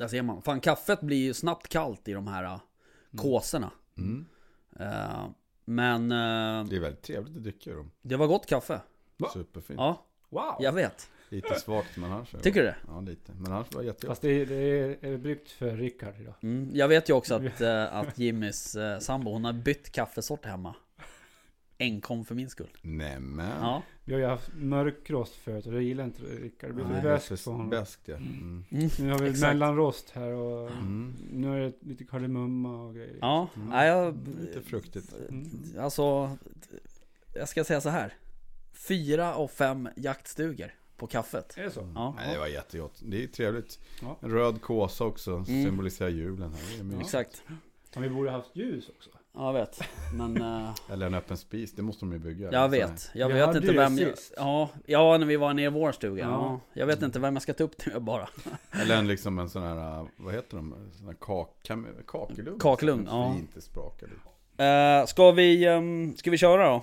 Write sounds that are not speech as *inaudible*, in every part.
Där ser man. Fan kaffet blir ju snabbt kallt i de här uh, kåsorna. Mm. Eh, men uh, Det är väldigt trevligt att dricka dem. det var gott kaffe. Va? Superfint. Ja, Wow! jag vet. Lite svagt men annars. Tycker du det? Ja, lite. Men annars var det jättegott. Fast det är, det är, är bryggt för Rickard idag. Mm, jag vet ju också att, eh, att Jimmys sambo, hon har bytt kaffesort hemma. Enkom för min skull. Nämen. Ja. Vi har ju haft mörkrost förut och det gillar inte Rickard. Det blir Nej, för bäst för honom. Bäst ja. Mm. Nu har vi Exakt. mellanrost här och Mm. nu är det lite kardemumma och grejer. Ja, Mm. nej, jag, Lite fruktigt. Mm. alltså Jag ska säga så här Fyra av fem jaktstugor på kaffet Är det så? Ja, Nej, det var jättegott. Det är trevligt. Ja. En röd kåsa också. Mm. Symboliserar julen här. Det är mysigt. exakt Men vi borde haft ljus också. Ja, jag vet Men eh, *laughs* Eller en öppen spis. Det måste de ju bygga. jag här. vet Jag Vi vet inte vem jag, ja, ja, när vi var nere i vår stuga ja. Ja. Jag vet inte vem jag ska ta upp det med bara *laughs* Eller en, liksom en sån här, vad heter de? Sån här kak, kakelugn. Kakelugn, ja. Fint det sprakar lite. uh, Ska vi, ehm, ska vi köra då?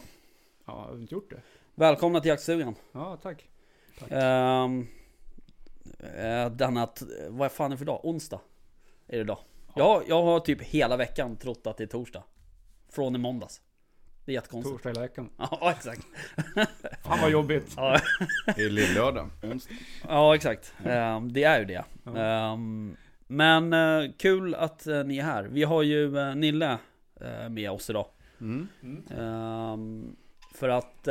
Ja, har vi inte gjort det? Välkomna till jaktstugan Ja, tack. tack. um, Denna, vad fan är det för dag? Onsdag Är det idag jag, jag har typ hela veckan trott att det är torsdag Från i måndags Det är jättekonstigt Torsdag hela veckan. *laughs* Ja exakt Fan vad jobbigt. Ja, Det är lillördag. Onsdag. ja exakt Ehm, Det är ju det. Ehm, Men eh, kul att eh, ni är här Vi har ju eh, Nille med oss idag Mm. Mm. För att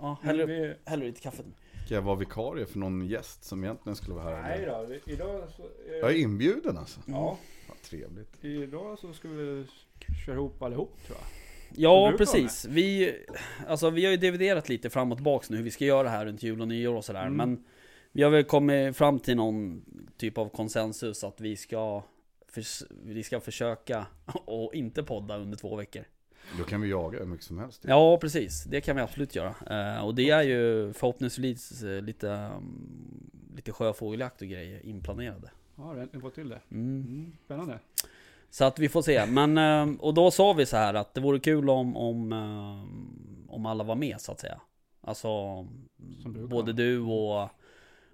Ja, häller, vi... häller lite kaffe Ska jag vara vikarie för någon gäst som egentligen skulle vara här? Nej då, idag så... är- Jag är inbjuden alltså. Ja, Vad trevligt. idag så ska vi köra ihop allihop tror jag. Ja precis, vi, alltså, vi har ju dividerat lite fram och tillbaks nu hur vi ska göra här runt jul och nyår och sådär Mm. Men vi har väl kommit fram till någon typ av konsensus att vi ska Vi ska försöka *laughs* och inte podda under två veckor Då kan vi jaga hur mycket som helst. Ja precis, det kan vi absolut göra Eh, Och det är ju förhoppningsvis lite mm, Lite sjöfågeljakt och grejer inplanerade Ja, äntligen fått till det. mm. Mm, spännande. Så att vi får se, men eh, och då sa vi så här att det vore kul om om, eh, om alla var med så att säga Alltså både du och,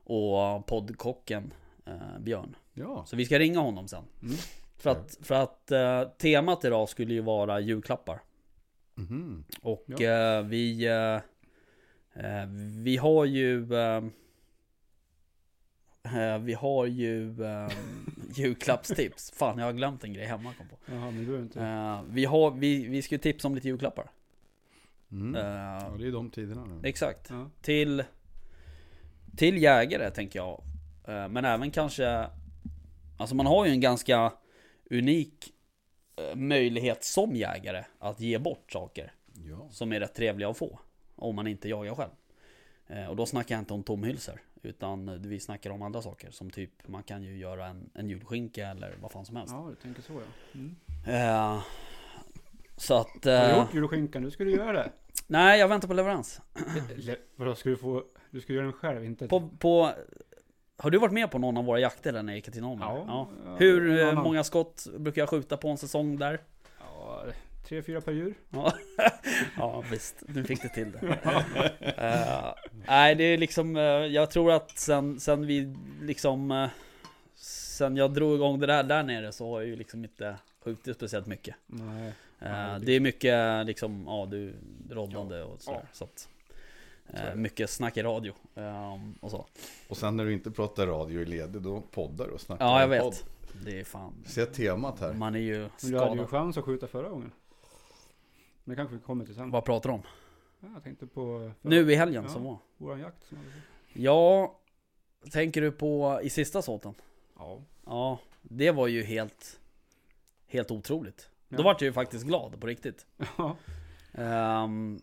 och poddkocken eh, Björn Ja. Så vi ska ringa honom sen Mm. För att, för att eh, temat idag skulle ju vara julklappar Mhm. Och Ja. eh, vi eh, Vi har ju Vi har ju eh, julklappstips Fan jag har glömt en grej hemma kom på Jaha, men du inte... Eh, vi, har, vi, vi ska ju tipsa om lite julklappar. Mm. Eh, Ja, det är de tiderna nu. exakt. Ja. Till, till jägare tänker jag. Eh, men även kanske... Alltså man har ju en ganska unik eh, möjlighet som jägare att ge bort saker Ja. som är rätt trevliga att få. Om man inte jagar själv. Eh, och då snackar jag inte om tomhylsor. Utan eh, vi snackar om andra saker. Som typ man kan ju göra en, en julskinka eller vad fan som helst. Ja, du tänker så ja. Mm. Eh, så att... Har du eh, gjort julskinkan? Du skulle göra det. nej, jag väntar på leverans. Eller, Vadå, ska du få... Du ska göra den själv, inte... På, på, har du varit med på någon av våra jakter där nere i Katrineholm? Ja. ja. Ja, Hur eh, många skott brukar jag skjuta på en säsong där? Ja, tre, fyra per djur. Ja, *laughs* ja visst. Nu fick du till det. *laughs* Eh, nej, det är liksom, eh, jag tror att sen, sen vi liksom, uh, sen jag drog igång det där där nere så har jag ju liksom inte skjutit speciellt mycket. Nej. Ja, det- det är mycket liksom, ja du, roddande och sådär. Ja. Så att, Så det. mycket snack i radio eh, och så. Och sen när du inte pratar radio i ledig, då poddar du och snackar Ja, jag vet. podd. Det är fan, Se temat här. man är ju Men du hade ju skadad. chans att skjuta förra gången. Men det kanske vi kommer till sen. Vad pratar du om? Ja, jag tänkte på... Nu i helgen Ja. som var? Våran jakt som hade... Ja, tänker du på i sista såten? Ja. Ja, det var ju helt, helt otroligt. Då Ja. vart jag ju faktiskt glad på riktigt. *laughs* Ja. Ehm,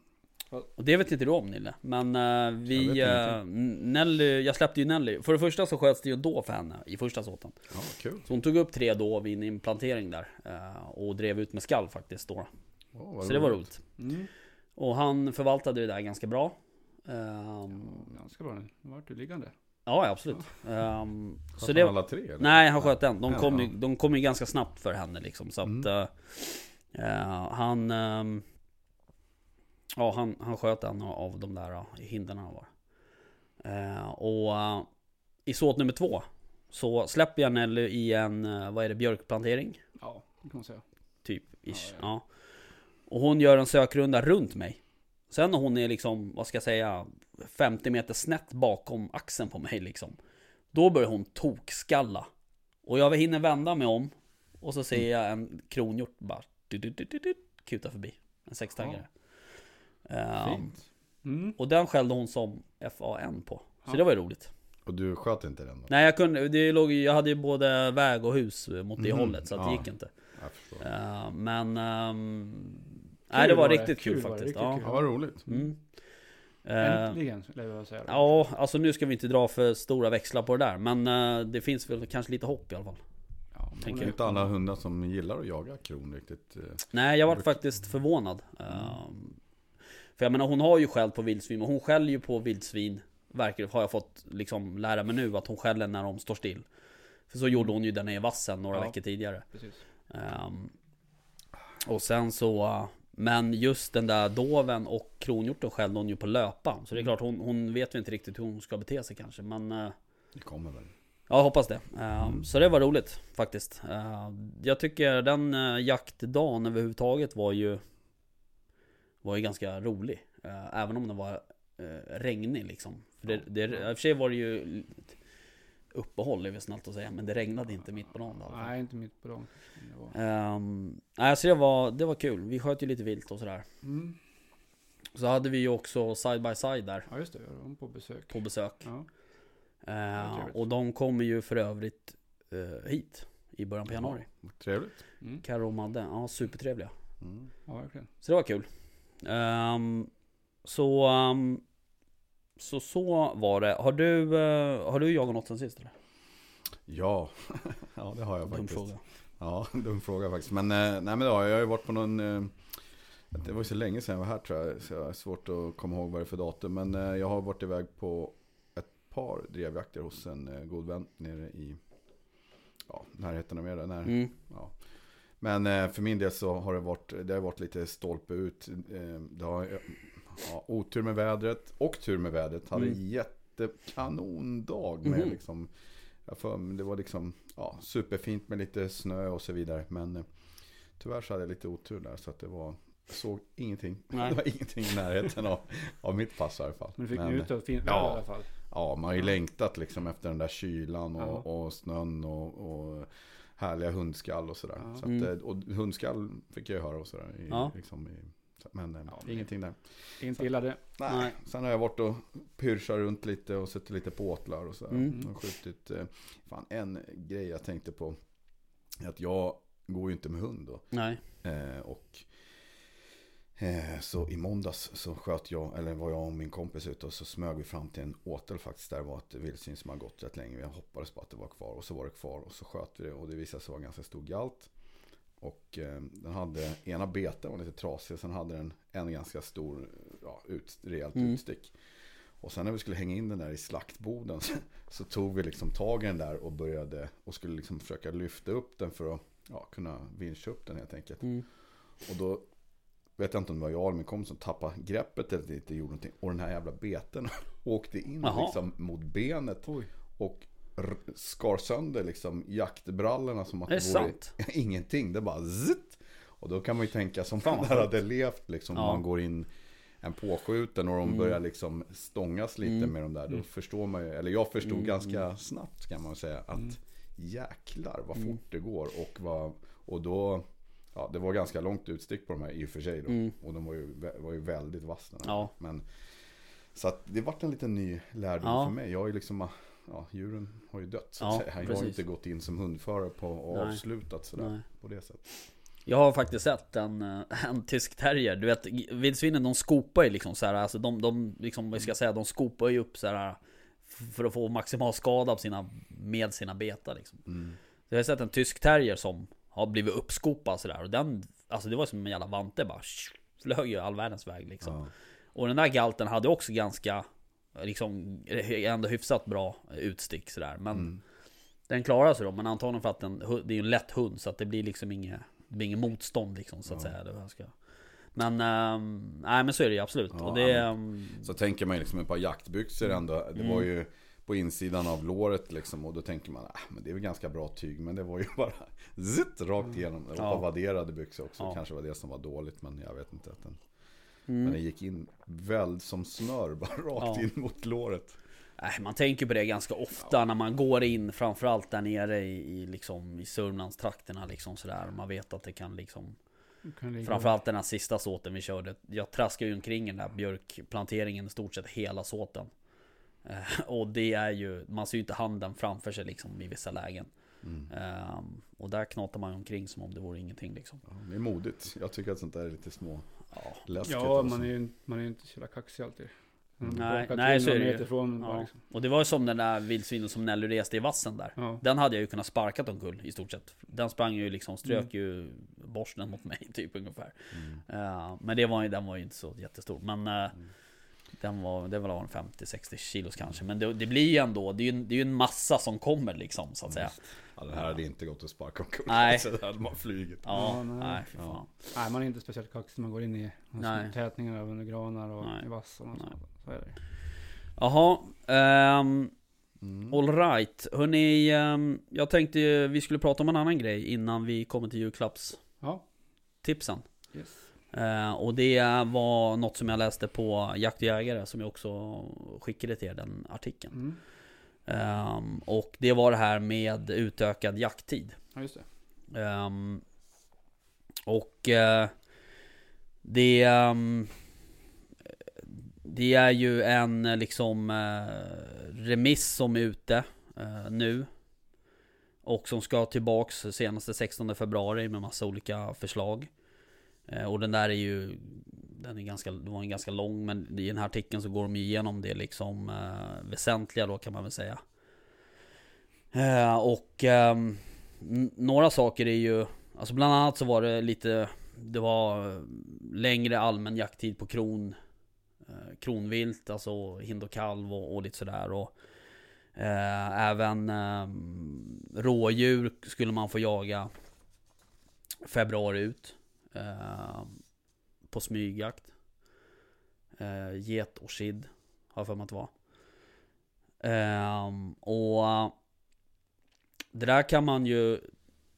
och det vet inte du om Nille, men Jag vi... vet Uh, Nelly, jag släppte ju Nelly. För det första så sköts det ju då för henne i första såten. Ja, kul. Så hon tog upp tre då vid en implantering där. eh, och drev ut med skall faktiskt då. Vad Så det var roligt. Mm. Och han förvaltade det där ganska bra. Ehm, Ja, ganska bra. Nu vart du liggande. ja, absolut. Ehm, Sköt så han det, alla tre? Eller? Nej, han sköt en. De Ja, kom, ju, de kom ju ganska snabbt för henne liksom. Så att Mm. eh, eh, han... ehm, ja, han, han sköt en av de där uh, hinderna han var. Eh, och uh, i såt nummer två så släpper jag Nelly i en, eh, vad är det, björkplantering? Ja, det kan man säga. Typ, ish. Ja, Ja, ja. Och hon gör en sökrunda runt mig. Sen när hon är liksom, vad ska jag säga, 50 meter snett bakom axeln på mig liksom. Då börjar hon tokskalla. Och jag hinner vända mig om. Och så ser jag en kronhjort bara du, du, du, du, du, kuta förbi. En sextaggare. Fint. Mm. och den skällde hon som FAN på. Så Ja. det var ju roligt. Och du sköt inte den då? Nej jag kunde, det låg, jag hade ju både väg och hus mot det Mhm, hållet så att det ja. gick inte. Eh, men... ehm, nej det var, var det, riktigt kul, kul var det, faktiskt. riktigt ja. kul. Ja, vad roligt. Mm. Eh, Äntligen, skulle jag vilja säga. ja, alltså nu ska vi inte dra för stora växlar på det där. Men eh, det finns väl kanske lite hopp i alla fall. Ja, men Det är inte alla hundar som gillar att jaga kron riktigt. eh. Nej, jag var faktiskt förvånad. Ehm, för jag menar, hon har ju skällt på vildsvin, och hon skäller ju på vildsvin. Verkar har jag fått liksom lära mig nu, att hon skäller när de står still. För så gjorde hon ju där nere i vassen några Ja. veckor tidigare. Precis. Ehm, och sen så... eh, Men just den där doven och kronhjorten skällde hon ju på löpa. Så det är klart, hon, hon vet ju inte riktigt hur hon ska bete sig kanske. Men... eh, Det kommer väl. Ja, hoppas det. Ehm, Så det var roligt faktiskt. Ehm, jag tycker den jaktdagen överhuvudtaget var ju var ju ganska rolig. Eh, även om den var eh, regnig liksom. För det, det, I och för sig var det ju uppehåll är väl snällt att säga. Men det regnade inte mitt på dagen. Nej, inte mitt på dagen. Det var... Ehm, nej, så det var, det var kul. Vi sköt ju lite vilt och sådär. Mm. Så hade vi ju också side by side där Ja, just det. Var på besök. på besök. Ja. Trevligt. och de kommer ju för övrigt eh, hit i början på januari. Trevligt. Mm. Carro och Madde, ja supertrevliga. Mm. ja, verkligen. Så det var kul. Ehm, så, ehm, så så var det. Har du, eh, har du jagat något sen sist eller? Ja. *laughs* ja, det har jag Dum faktiskt. fråga. Ja, *laughs* dum fråga faktiskt. Men, eh, nej, men det har jag. Har ju varit på någon... eh, Det var ju så länge sedan jag var här tror jag. Så jag har svårt att komma ihåg vad det är för datum. Men jag har varit iväg på ett par drevjakter hos en god vän nere i... Ja, närheten av er. När, Mm. ja. Men för min del så har det varit, det har varit lite stolpe ut. Det har, ja, otur med vädret och tur med vädret. Hade Mm. jättekanondag med Mhm. liksom för, det var liksom ja, superfint med lite snö och så vidare. Men eh, tyvärr så hade jag lite otur där. Så att det var, såg ingenting. *laughs* Nej. Det var ingenting i närheten av, av mitt pass i alla fall. Men du fick njuta av fint ja. i alla fall. Ja, man har ju längtat liksom efter den där kylan och, Ja. och snön och, och härliga hundskall och sådär. Ja. Så att, Mm. eh, och hundskall fick jag ju höra och sådär. I, liksom i, men eh, Ja, ingenting där. Inte illa det. Nej. Nej. Sen har jag varit och pyrsat runt lite och suttit lite på åtlar och sådär. Mm. Och skjutit. Eh, fan, en grej jag tänkte på. är Att jag går ju inte med hund då. Nej. Eh, och eh, så i måndags så sköt jag, eller var jag och min kompis ute och så smög vi fram till en åtel faktiskt. Där det var ett vildsvin som har gått rätt länge. Jag hoppades på att det var kvar och så var det kvar och så sköt vi det och det visade sig vara ganska stor galt. Och eh, den hade, ena beten var lite trasig sen hade den en ganska stor, ja, ut, rejält Mm. utstick. Och sen när vi skulle hänga in den där i slaktboden så, så tog vi liksom tag i den där och började och skulle liksom försöka lyfta upp den för att ja, kunna vinscha upp den helt enkelt. Mm. Och då vet jag inte om det var jag eller min kompis som tappade greppet eller inte gjorde någonting. Och den här jävla beten *laughs* åkte in liksom mot benet Oj. och skar sönder liksom jaktbrallorna som att det det vore *laughs* ingenting. Det bara zitt. Och då kan man ju tänka som Fan, vad där hade levt liksom. Ja. Man går in en påskjuten och de Mm. börjar liksom stångas lite Mm. med de där. Då Mm. förstår man ju, eller jag förstod Mm, ganska snabbt kan man säga att Mm. jäklar vad Mm. fort det går. Och, vad, och då, ja det var ganska långt utstick på de här i och för sig då. Och de var ju, var ju väldigt vassa. Ja. Men, så att det vart en liten ny lärdom Ja. för mig. Jag har ju liksom, ja djuren har ju dött så Ja, att säga. Jag har inte gått in som hundförare på och Nej. avslutat sådär Nej. på det sättet. Jag har faktiskt sett en, eh, en tysk terrier. Du vet, vildsvinen de skopar ju liksom så här, alltså de, de liksom, vad ska jag säga, de skopar ju upp så här för att få maximal skada på sina, med sina betar liksom. Mm. Så jag har sett en tysk terrier som har blivit uppskopad sådär och den, alltså det var som en jävla vante bara flög ju all världens väg liksom. Ja. Och den där galten hade också ganska, liksom, ändå hyfsat bra utstick sådär. Men Mm. den klarar sig då, men antagligen för att den, det är en lätt hund så att det blir liksom inget, det blir inget motstånd liksom så att Ja. säga. Det ska. Men, ehm, nej men så är det ju absolut. Ja, det, ehm, Så tänker man ju liksom ett par jaktbyxor ändå. Det Mm. var ju på insidan av låret liksom. Och då tänker man, ah, men det är väl ganska bra tyg. Men det var ju *laughs* bara zitt, rakt igenom. Det var Ja. vadderade byxor också. Ja. Kanske var det som var dåligt, men jag vet inte. Att den, Mm. Men den gick in väl som smör, bara *laughs* rakt Ja. in mot låret. Nej, man tänker på det ganska ofta när man går in, framförallt där nere i, i, liksom, i Sörmlandstrakterna liksom sådär. Man vet att det kan liksom Framförallt den här sista såten vi körde. Jag traskade ju omkring den där björkplanteringen i stort sett hela såten. Eh, och det är ju, man ser ju inte handen framför sig liksom i vissa lägen. Mm. Ehm, och där knatar man omkring som om det vore ingenting liksom. Ja, det är modigt. Jag tycker att sånt där är lite små Ja, läskigt. Ja, alltså. man är ju man är ju inte så jävla kaxig alltid. Nej, nej, så är det ju. Ifrån, ja. liksom. Och det var ju som den där vildsvinen som Nelly reste i vassen där. ja. Den hade jag ju kunnat sparkat omkull i stort sett. Den sprang ju liksom, strök Mm. ju borsten mot mig *laughs* typ ungefär. Mm. Eh, men det var den var ju inte så jättestor. Men Mm. den var, det var en 50-60 kilos kanske. Men det, det blir ju ändå, det är ju, det är ju en massa som kommer liksom så att säga. Ja, det här hade inte gått att sparka omkull. Nej. Så där hade man flugit. Ja, Ja, nej. nej fan. Nej, man är inte speciellt kaxig. Man går in i tätningar under granar och Nej. i vass och Nej. sånt. Så är det. Jaha, um, Mm. alright. Hörni, ehm, jag tänkte ju vi skulle prata om en annan grej innan vi kommer till julklappstipsen. Ja, yes. Eh, och det var något som jag läste på Jakt och Jägare som jag också skickade till er, den artikeln. Mm. Ehm, och det var det här med utökad jakttid. Ja, just det. Ehm, och eh, det, ehm, det är ju en liksom eh, remiss som är ute eh, nu. Och som ska tillbaks senaste 16 februari med massa olika förslag. Och den där är ju den är ganska, det var en ganska lång men i den här artikeln så går de igenom det liksom eh, väsentliga då kan man väl säga. Eh, och eh, några saker är ju, alltså bland annat så var det lite, det var längre allmän jakttid på kron, eh, kronvilt, alltså hind och kalv och, och lite sådär. Och, eh, även eh, rådjur skulle man få jaga februari ut. Eh, på smygjakt. Eh, get och kid, har jag för mig att det var. Ehm, och det där kan man ju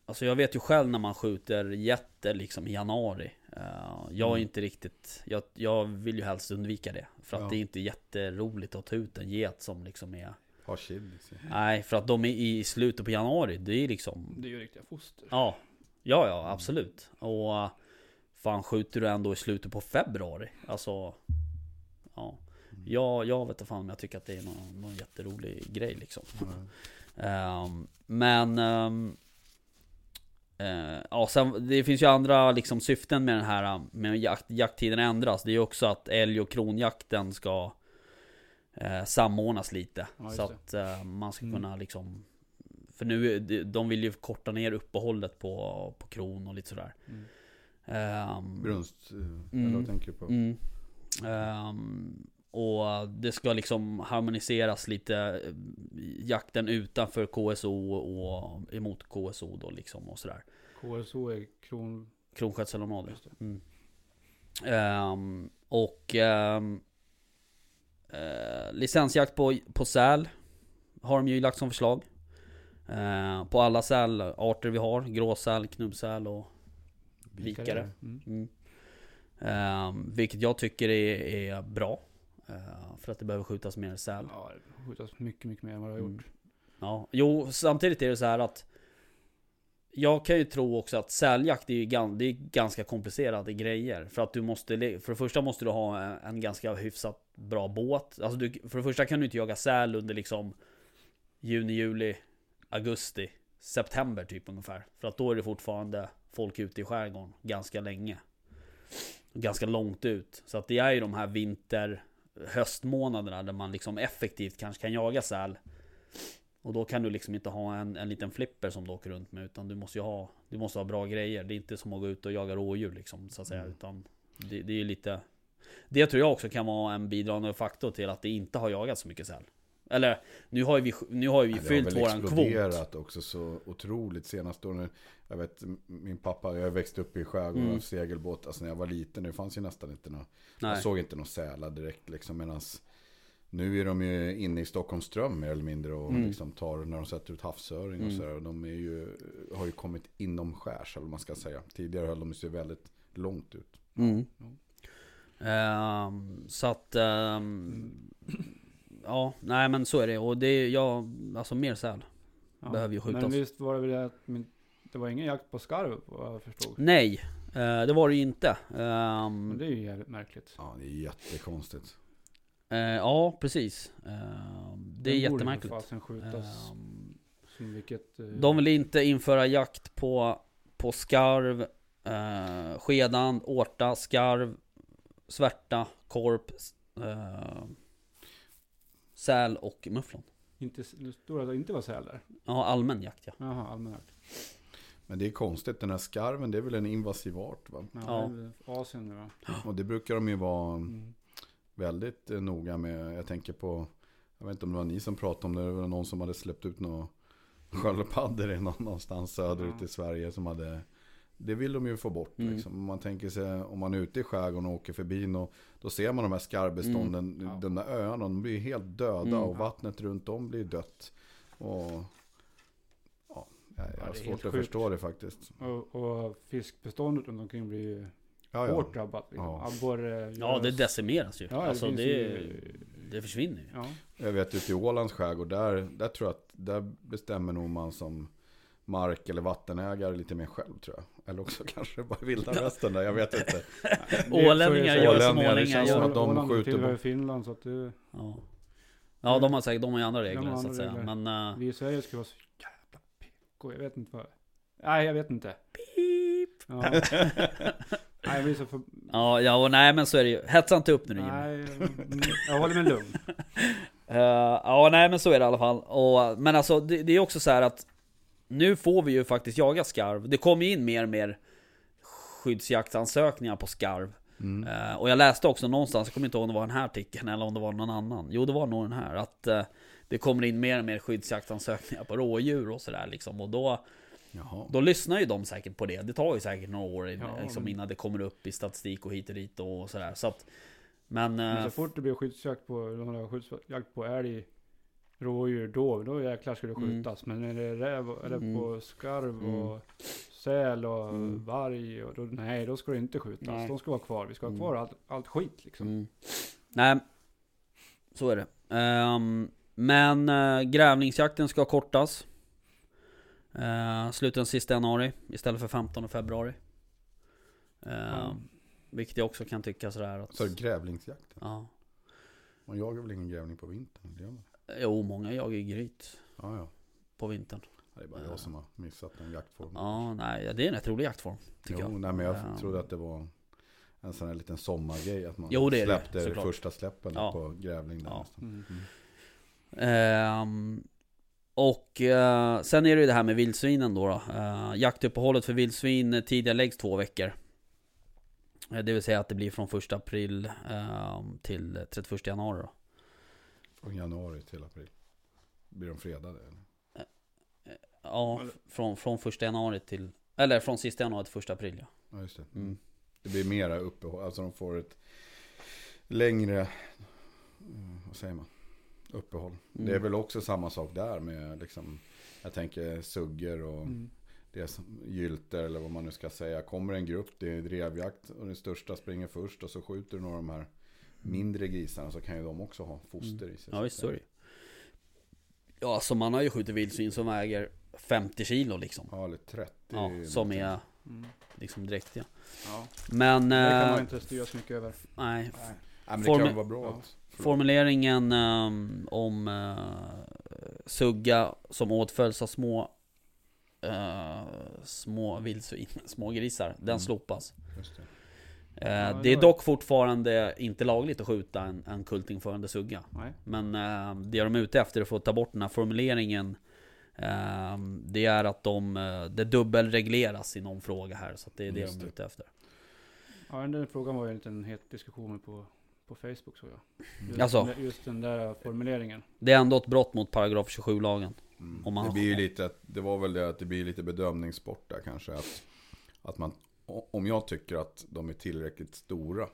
Alltså jag vet ju själv när man skjuter getter liksom i januari Eh, Jag är Mm. inte riktigt jag, jag vill ju helst undvika det För att Ja. det är inte jätteroligt att ta ut en get som liksom är Ha chill. liksom. Nej för att de är i slutet på januari Det är liksom Det är ju riktiga foster. Ja Ja ja absolut Och eh, Fan skjuter du ändå i slutet på februari Alltså Ja Jag, jag vet inte fan om jag tycker att det är någon, någon jätterolig grej liksom Mm. Ehm, men ehm, eh, ja, sen, det finns ju andra liksom, syften med den här med jakt, jakttiden ändras. Det är ju också att älg och kronjakten ska eh, samordnas lite. Ja, så att eh, man ska Mm. kunna liksom För nu, de- de vill ju korta ner uppehållet på, på kron och lite sådär. Mm. Ehm, Brunst, eh, Mm. vad tänker på? Mm. Ehm, och det ska liksom harmoniseras lite eh, Jakten utanför KSO och emot KSO då liksom och sådär KSO är kron... Kronskötselområde Just det. mm. Ehm, Och ehm, eh, Licensjakt på, på säl Har de ju lagt som förslag Ehm, På alla sälarter vi har Gråsäl, knubbsäl och vikare Mm. Mm. Ehm, vilket jag tycker är, är bra. Ehm, för att det behöver skjutas mer säl. Ja, det skjutas mycket, mycket mer än vad det har Mm. gjort. Ja, jo, samtidigt är det så här att jag kan ju tro också att säljakt är, ju gan- det är ganska komplicerade grejer. För att du måste, för det första måste du ha en, en ganska hyfsat bra båt. Alltså du, för det första kan du inte jaga säl under liksom juni, juli, augusti, september typ ungefär. För att då är det fortfarande folk ute i skärgården ganska länge. Ganska långt ut. Så att det är ju de här vinter, höstmånaderna där man liksom effektivt kanske kan jaga säl. Och då kan du liksom inte ha en, en liten flipper som du åker runt med utan du måste ju ha Du måste ha bra grejer. Det är inte som att gå ut och jaga rådjur liksom så att säga Mm. utan det, det är ju lite Det tror jag också kan vara en bidragande faktor till att det inte har jagats så mycket säl. Eller nu har ju vi, nu har vi Ja, det fyllt har väl våran kvot. exploderat också så otroligt senaste åren. Jag vet, min pappa, jag växte upp i skärgården Mm. segelbåt. Alltså när jag var liten, det fanns ju nästan inte några, jag såg inte några sälar direkt liksom. Medans Nu är de ju inne i Stockholms ström mer eller mindre och Mm. liksom tar när de sätter ut havsöring och Mm. sådär. De är ju, har ju kommit inom skärs eller vad man ska säga. Tidigare höll de sig väldigt långt ut. Mm. Ehm, så att... ehm, *clears throat* ja, nej men så är det. Och det är, ja, alltså mer säl. Behöver ju skjutas. Men visst var det väl det att min, det var ingen jakt på skarv vad jag förstod. Nej, eh, det var det ju inte. Ehm, Men det är ju jävligt märkligt. Ja, det är jättekonstigt. eh, ja, precis. Ehm, det är jättemärkligt. fasen skjutas Ehm, som vilket... eh, de vill inte införa jakt på, på skarv, eh, skedan, årta, skarv, svärta, korp, eh, säl och mufflon. Inte, det stod att det inte var säl där. Ja, allmän jakt ja. Jaha, allmän jakt. Men det är konstigt, den här skarven det är väl en invasiv art va? Ja, Ja. Asien nu va? *gasps* Och det brukar de ju vara Mm. väldigt eh, noga med. Jag tänker på, jag vet inte om det var ni som pratade om det, det var någon som hade släppt ut några sköldpaddor någonstans söderut Ja. i Sverige som hade det vill de ju få bort. Mm. Liksom. Om man tänker sig, om man är ute i skärgården och åker förbi och då ser man de här skarbestånden, Mm. Ja. de där öarna, de blir helt döda Mm. och vattnet runt om blir dött. Och ja, jag, Ja, har det är svårt att sjukt. förstå det faktiskt. Och, och fiskbeståndet runt omkring blir ju Ja, ja. hårt drabbat. Liksom. Ja. Abborre, Ja, det decimeras ju. Ja, det alltså det, ju- det försvinner ju. Ja, Jag vet ute i Ålands skärgård, där, där tror jag att där bestämmer nog man som mark eller vattenägare lite mer själv tror jag. Eller också *laughs* kanske bara vilda västern där, jag vet inte. *laughs* Ålänningar gör som Ålänningar, det känns som att de Åland skjuter på- Finland så att det, Ja. ja, de har säkert de har ju andra regler så att säga. regler. Men... eh, vi i Sverige ska vara så jävla PK. Jag vet inte vad. Nej, jag vet inte. Ja. *laughs* Nej, jag blir så för... Ja, ja, och nej men så är det ju. Hetsa inte upp nu Jimmy. Nej, jag håller mig lugn. Eh, ja, nej men så är det i alla fall. Och, men alltså det, det är också så här att nu får vi ju faktiskt jaga skarv. Det kommer ju in mer och mer skyddsjaktsansökningar på skarv. Mm. Eh, och jag läste också någonstans, jag kommer inte ihåg om det var den här artikeln eller om det var någon annan. Jo, det var nog den här. Att eh, det kommer in mer och mer skyddsjaktsansökningar på rådjur och sådär liksom. Och då, Jaha. då lyssnar ju de säkert på det. Det tar ju säkert några år Ja, liksom, men- innan det kommer upp i statistik och hit och dit och sådär. Så att, men... Men eh, så fort det blir skyddsjakt på, skyddsjakt på älg, rådjur, då, då jäklar ska det Mm. skjutas. Men när det är räv, eller Mm. på skarv Mm. och säl och Mm. varg, och då, nej då ska det inte skjutas. Nej. De ska vara kvar. Vi ska ha Mm. kvar allt, allt skit liksom. Mm. Nej, så är det. Ehm, men uh, grävlingsjakten ska kortas. Uh, slutar den sista januari istället för 15 februari. Ja. Vilket jag också kan tycka sådär att... Så är det grävlingsjakten. Ja. Man jagar väl ingen grävling på vintern? Det gör man. Jo, många jagar ju gryt Ja, ja. på vintern. Det är bara jag som har missat en jaktform. Ja, nej, det är en rätt rolig jaktform. Tycker jo, jag. nej men jag trodde att det var en sån här liten sommargrej. Att man Jo, det är det, släppte såklart. första släppen Ja. på grävling. Där Ja. Mm. Mm. Ehm, och eh, sen är det ju det här med vildsvinen då. då. Uh, jaktuppehållet för vildsvin tidigare läggs två veckor. Eh, Det vill säga att det blir från 1 april ehm, till 31 januari då. Från januari till april. Blir de fredade? Eller? Ja, från, från 1 januari till... Eller från sista januari till 1 april ja. Ja, just det. Mm. Det blir mera uppehåll. Alltså de får ett längre, mm, vad säger man, uppehåll. Mm. Det är väl också samma sak där med liksom, jag tänker suggor och Mm. det som gylter eller vad man nu ska säga. Kommer en grupp, det är drevjakt och den största springer först och så skjuter du några av de här mindre grisarna så kan ju de också ha foster i sig. Ja visst så är det. Ja alltså man har ju skjutit vildsvin som väger 50 kilo liksom. Ja, eller 30. Ja, som är Mm. liksom dräktiga. Ja. Men... Det kan eh, man inte styra så mycket över. nej, Nej. Nej, men det kan vara bra. Ja. att- Formuleringen ehm, om uh, sugga som åtföljs av små eh, små vildsvin, *laughs* små grisar, den Mm. slopas. Just det. Eh, Ja, det det är dock fortfarande inte lagligt att skjuta en, en kultingförande sugga. Nej. Men eh, det de är ute efter för att ta bort den här formuleringen eh, Det är att de, eh, det dubbelregleras i någon fråga här. Så att det är det Just de är det. ute efter. Ja, den där frågan var ju en liten het diskussion på, på Facebook såg jag. Just, Alltså? den, där- just den där formuleringen. Det är ändå ett brott mot paragraf 27-lagen. Mm. Det blir ju lite, det var väl det att det blir lite bedömningssport där kanske. Att, att man, om jag tycker att de är tillräckligt stora,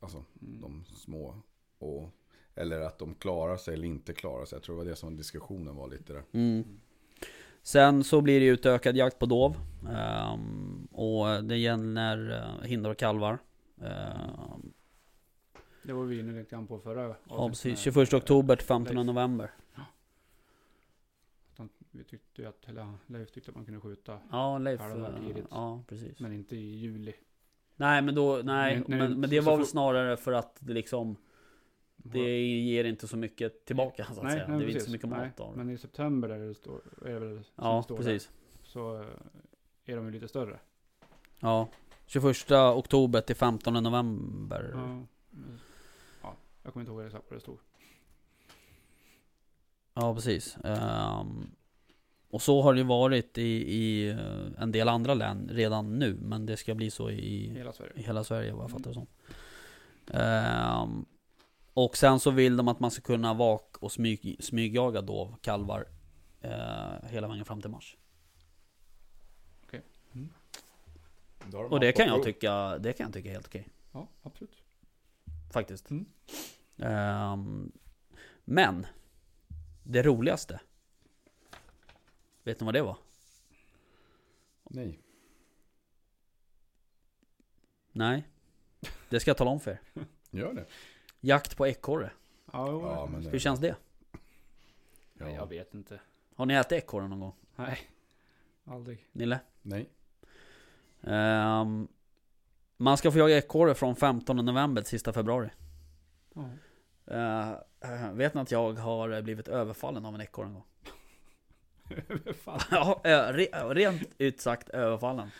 alltså Mm. de små, och Eller att de klarar sig eller inte klarar sig. Jag tror det var det som diskussionen var lite där. Mm. Sen så blir det utökad jakt på dov. Ehm, och det gäller uh, hindar och kalvar. Ehm, Det var vi inne lite grann på förra ja, avsnittet precis. med- 21 oktober till 15 Leif. november. Vi tyckte att, eller Leif tyckte att man kunde skjuta, Ja, Leif. Eh, tidigt. Ja, precis. men inte i juli. Nej, men då, nej. Men- nej, men, men det var väl snarare för att det liksom, det ger inte så mycket tillbaka så att säga. det är inte så mycket nej, mat av det. Men i september där det står, är det väl Ja, står precis. Där, så eh, är de ju lite större. Ja. 21 oktober till 15 november. Ja, men- ja, jag kommer inte ihåg exakt vad det stod. Ja, precis. Ehm, och så har det ju varit i, i eh, en del andra län redan nu. Men det ska bli så i, Hela Sverige. i hela Sverige vad jag Mm. fattar det som. Ehm, och sen så vill de att man ska kunna vak och smyg, smygjaga dov, kalvar, eh, hela vägen fram till mars. Har de Och det kan jag prov. tycka, det kan jag tycka är helt okej. Ja, absolut. Faktiskt. Mm. Ehm, men, det roligaste. Vet ni vad det var? Nej. Nej. Det ska jag tala om för er. *laughs* Gör det. Jakt på ekorre. Ja, Ja, men det- Hur känns det? Nej, Ja. jag vet inte. Har ni ätit ekorre någon gång? Nej, aldrig. Nille? Nej. Ehm, man ska få jaga ekorre från 15 november till sista februari. Eh, eh, vet ni att jag har blivit överfallen av en ekorre en gång? Fan, ja, eh, re, rent ut sagt överfallen.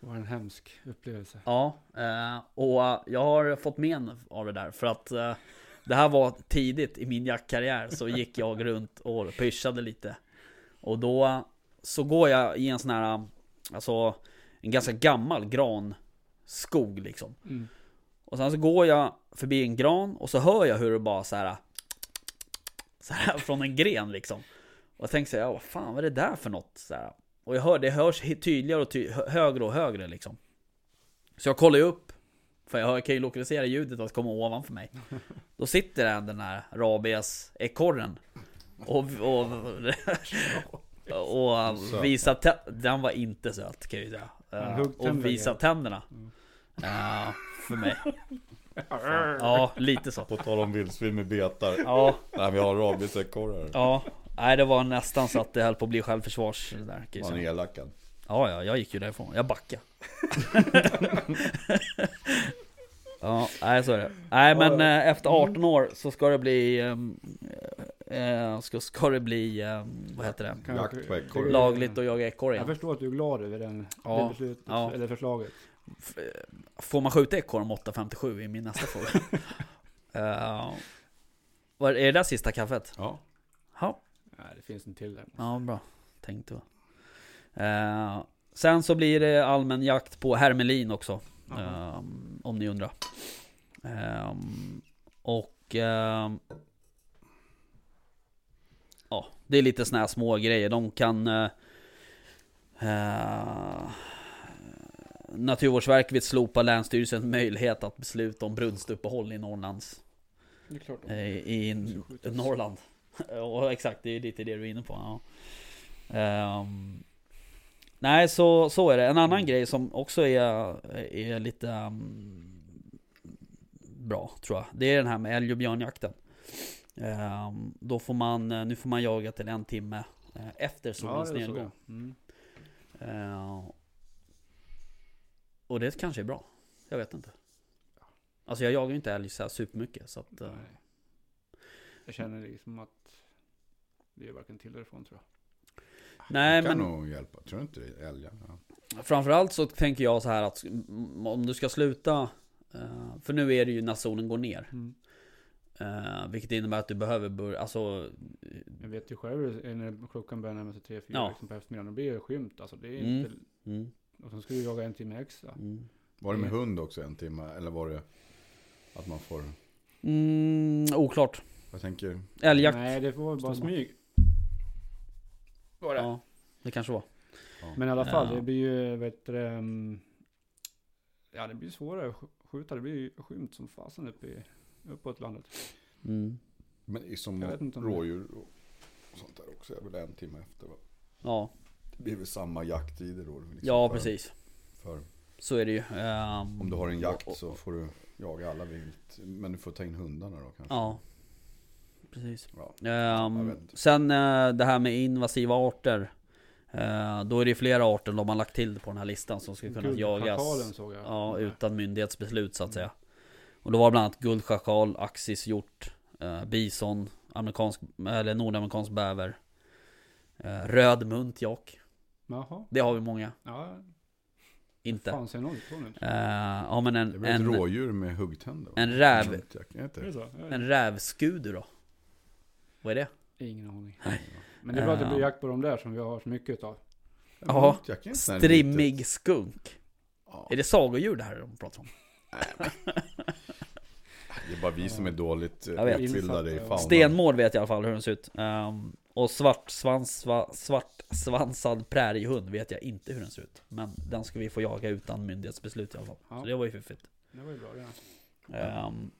det var en hemsk upplevelse. Ja, eh, och jag har fått men av det där för att eh, det här var tidigt i min jaktkarriär så gick jag runt och pyschade lite. Och då så går jag i en sån här, alltså en ganska gammal granskog liksom. Mm. Och sen så går jag förbi en gran och så hör jag hur det bara så här. Så här *laughs* från en gren liksom. Och jag tänker så här, ja, vad fan vad är det där för något? Så här. Och jag hör, det hörs tydligare och ty hö- högre och högre liksom. Så jag kollar ju upp. För jag kan ju lokalisera ljudet att komma ovanför mig. *laughs* Då sitter den, den här rabies-ekorren. Och, och, *laughs* och, och visa tä- Den var inte söt kan jag ju säga. Eh, och visa igen. tänderna. Ja, för mig. *laughs* Ja, lite så. På tal om vildsvin med betar. Ja, Nej, vi har rabiesekorrar. ja. Nej, det var nästan så att det höll på att bli självförsvars där. är säga. elakad. Ja, ja, jag gick ju därifrån. Jag backade. *laughs* ja, nej så är det. Nej men eh, efter 18 år så ska det bli... ehm, eh, ska, ska det bli... ehm, vad heter det? Kan Jakt jag- på ekorre. Lagligt att jaga ekorre Jag igen. förstår att du är glad över den, Ja, det beslutet, ja. eller förslaget. F- eh, Får man skjuta ekorre om 8.57 i min nästa fråga? *laughs* uh, vad är det där sista kaffet? Ja. Ja, Nej, det finns en till där. ja bra. Tänkte jag. Eh, sen så blir det allmän jakt på hermelin också. Ehm, om ni undrar. Ehm, och... ehm, ja, det är lite såna här små grejer. De kan... Uh, Naturvårdsverket vill slopa Länsstyrelsens möjlighet att besluta om brunstuppehåll i Norrlands... Eh, I n- Norrland. *laughs* Och exakt, det är lite det du är inne på. Ja. Ehm, nej, så, så är det. En annan grej som också är, är lite um, bra, tror jag. Det är den här med älg och björnjakten. Ehm, då får man, nu får man jaga till en timme eh, efter Ja, solens såg nedgång. Mm. Ehm, och det kanske är bra. Jag vet inte. Alltså jag jagar ju inte älg så här supermycket så att... Nej. Jag känner liksom att det är varken till eller från tror jag. nej det kan men... nog hjälpa. Tror du inte det? Älgar? Ja. Framförallt så tänker jag så här att om du ska sluta eh, För nu är det ju när solen går ner Mm. eh, Vilket innebär att du behöver börja, alltså Jag vet ju själv när klockan börjar närma sig 3-4 Ja. liksom på eftermiddagen. Då blir det skymt alltså. Det är Mm. inte... mm, Och sen ska du jaga en timme extra. mm. Var det med hund också en timme? Eller var det att man får... Mm, oklart Jag tänker... Älgjakt Nej, det var bara Står smyg. Var det. Ja, det kanske var Men i alla fall, Ja. det blir ju, vet du, um, Ja, det blir svårare att sk- skjuta. Det blir ju skymt som fasen uppe i, uppåt landet. mm. Men som rådjur och sånt där också är väl en timme efter va? Ja, Det blir väl samma jakttider då? Liksom ja för, precis. För, Så är det ju. Ehm, om du har en jakt och- så får du jaga alla vilt. Men du får ta in hundarna då kanske? Ja, precis. Ja. Inte. sen eh, det här med invasiva arter. Eh, då är det flera arter de har lagt till på den här listan som ska kunna jagas. såg jag. Ja, utan myndighetsbeslut så att säga. Och då var det bland annat guldschakal, axishjort, eh, bison, amerikansk, eller nordamerikansk bäver. Eh, röd muntjock. Jaha. Det har vi många. Ja, Inte. fan ser någon på nu. Eh, ja men Det är en, väl ett en, rådjur med huggtänder? en räv. Muntjack, det det? en rävskudu då? Vad är det? Ingen aning. Nej. Men det är bra att det blir Ja. jakt på de där som vi har så mycket utav. Ja. Strimmig skunk. Ja. Är det sagodjur det här de pratar om? *laughs* Det är bara vi som är dåligt eh, Jag vet. utbildade i ja. faunan. Stenmård vet jag i alla fall hur den ser ut. Ehm, och svart, svans, va, svart svansad präriehund vet jag inte hur den ser ut. Men den ska vi få jaga utan myndighetsbeslut i alla fall. Ja. Så det var ju fiffigt. Det var ju bra det. Ehm,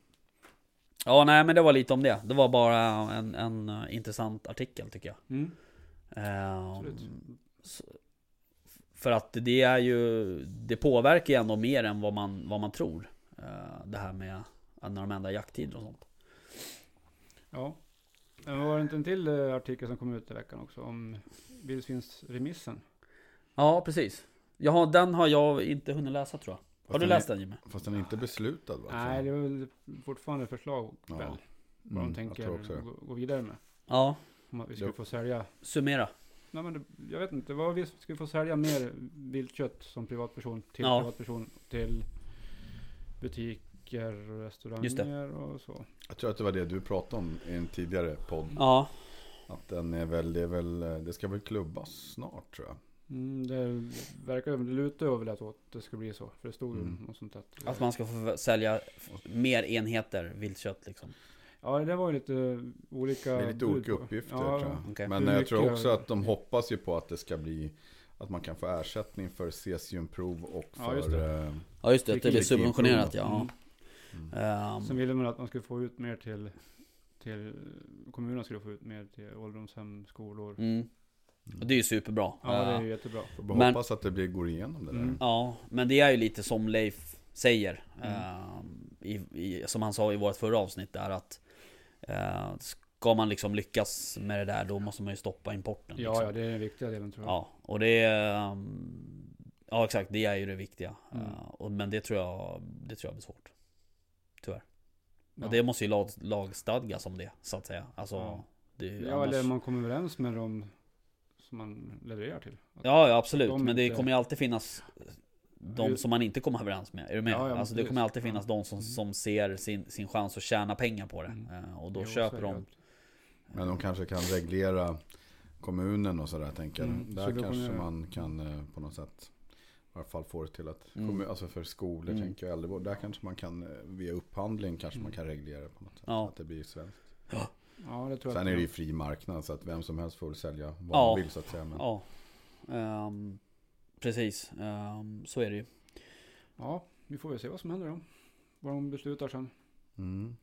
ja, nej men det var lite om det. Det var bara en, en eh, intressant artikel tycker jag. Mm. Absolut. så- för att det är ju Det påverkar ju ändå mer än vad man, vad man tror. Eh, det här med att när de ändrar jakttider och sånt. Ja. Men var det inte en till eh, artikel som kom ut i veckan också om vildsvinsremissen? Ja, precis. Jaha, den har jag inte hunnit läsa tror jag. Har Fast du läst den Jimmy? Fast den är inte beslutad va? Nej, det är väl fortfarande förslag Ja. väl? Vad Mm, de tänker gå, gå vidare med. Ja, Om att vi skulle få sälja. summera. Nej men det, jag vet inte, vad vi skulle få sälja mer viltkött som privatperson till Ja. privatperson till butiker restauranger och så. Jag tror att det var det du pratade om i en tidigare podd. Ja, Att den är väl, det är väl, det ska väl klubbas snart tror jag. Mm, det verkar det lutar över att det ska bli så. För det stod ju Mm. något sånt att. att man ska få sälja mer enheter viltkött liksom. Ja, det var ju lite olika. Det är lite olika uppgifter Ja, tror jag. Okej. Men jag tror också att de hoppas ju på att det ska bli att man kan få ersättning för cesiumprov och Ja, för... just det. eh, Ja just det, att det blir subventionerat ja. mm. Ehm, Sen ville man att man skulle få ut mer till, till kommunerna skulle få ut mer till ålderdomshem, skolor. mm. Och det är ju superbra. Ja, det är ju jättebra. Får bara Men- hoppas att det blir, går igenom det där. Mm. Ja, men det är ju lite som Leif säger. Mm. ehm, i, i, som han sa i vårt förra avsnitt där att eh, Ska man liksom lyckas med det där då måste man ju stoppa importen. Ja, liksom. ja, det är den viktiga delen tror jag. Ja, och det är... ehm, Ja exakt, det är ju det viktiga. Mm. Eh, och, men det tror jag Det tror jag blir svårt. Tyvärr. Ja. Och det måste ju lag, lagstadgas om det, så att säga. Alltså... Ja. Det, är ju Ja, annars- eller man kommer överens med dem som man levererar till. Att- Ja, ja absolut. de Men det inte- kommer ju alltid finnas De som man inte kommer överens med. Är du med? Ja, ja, alltså det precis. kommer alltid finnas de som, Mm. som ser sin, sin chans att tjäna pengar på det. Mm. Eh, Och då Jo, köper de... Men de kanske kan reglera kommunen och sådär tänker jag. Mm, Där kanske man kan eh, på något sätt i alla fall få det till att, Mm. alltså för skolor Mm. tänker jag, äldrevård, där kanske man kan eh, via upphandling kanske man Mm. kan reglera det på något sätt. Ja. Att det blir svenskt. Ja, det tror jag. Sen att är det ju fri marknad så att vem som helst får väl sälja vad Ja. man vill så att säga. Men Ja. Ehm, precis, Ehm, så är det ju. Ja, vi får väl se vad som händer då. Vad de beslutar sen. mm.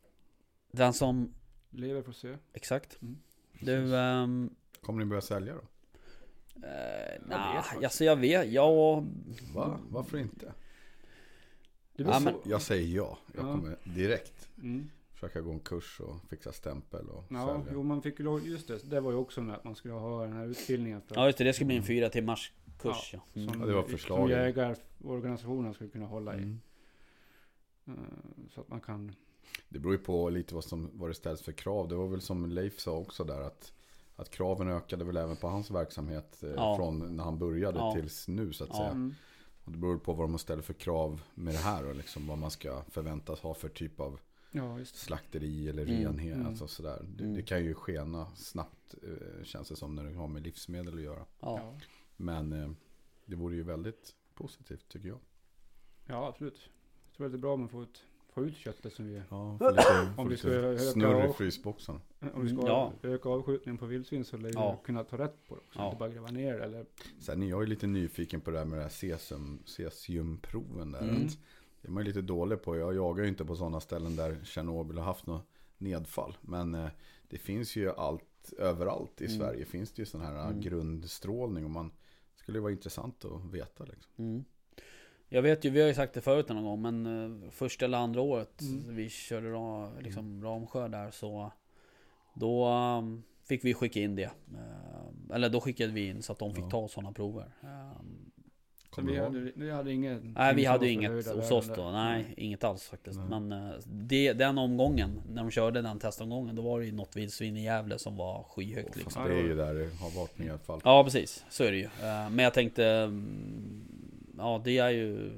Den som... Lever får se. Exakt. Mm. Du... ehm, Kommer ni börja sälja då? eh, vet nah, alltså jag vet, jag... Va? Varför inte? Det Ja, men- Jag säger ja. Jag Ja. kommer direkt Mm. Försöka gå en kurs och fixa stämpel och Ja, sälja. jo man fick ju just det. Det var ju också med att man skulle ha den här utbildningen. För Ja just det, det ska bli en fyra timmars kurs ja. som, Mm. Ja, det var som förslaget. jägarorganisationen skulle kunna hålla i. Mm. Eh, Så att man kan... Det beror ju på lite vad, som, vad det ställs för krav. Det var väl som Leif sa också där att, att kraven ökade väl även på hans verksamhet eh, Ja. från när han började Ja. tills nu så att Ja. säga. Mm. Och det beror på vad de ställer för krav med det här och liksom vad man ska förväntas ha för typ av Ja, just det. slakteri eller Mm. renhet. Mm. Alltså sådär. Det, Mm. det kan ju skena snabbt eh, känns det som när det har med livsmedel att göra. Ja. Men eh, det vore ju väldigt positivt tycker jag. ja, absolut. Jag tror att det är bra om man får ut, får ut köttet som vi... Ja, få lite, få Om vi ska öka snurr i frysboxen. Om vi ska Mm, ja. öka avskjutningen på vildsvin så lär vi Ja. kunna ta rätt på det också. Ja. Inte bara gräva ner eller... Sen är jag ju lite nyfiken på det här med det här cesium, cesiumproven där. Mm. Att är man ju lite dålig på. Jag jagar ju inte på sådana ställen där Tjernobyl har haft några nedfall. Men eh, det finns ju allt, överallt i Mm. Sverige finns det ju sån här Mm. grundstrålning. Och man skulle vara intressant att veta liksom. Mm. Jag vet ju, vi har ju sagt det förut någon gång, men eh, första eller andra året Mm. vi körde ra, liksom Ramsjö där så Då um, fick vi skicka in det. Eh, eller då skickade vi in så att de fick Ja. ta sådana prover. Um, Så Kommer vi hade, vi hade inget... nej vi hade ju inget hos oss då. Nej, inget alls faktiskt. Nej. Men eh, det, den omgången, när de körde den testomgången, då var det ju något vildsvin i Gävle som var skyhögt Fast liksom. det är ju där det har varit nedfall. Ja precis, så är det ju. Eh, Men jag tänkte mm, Ja det är ju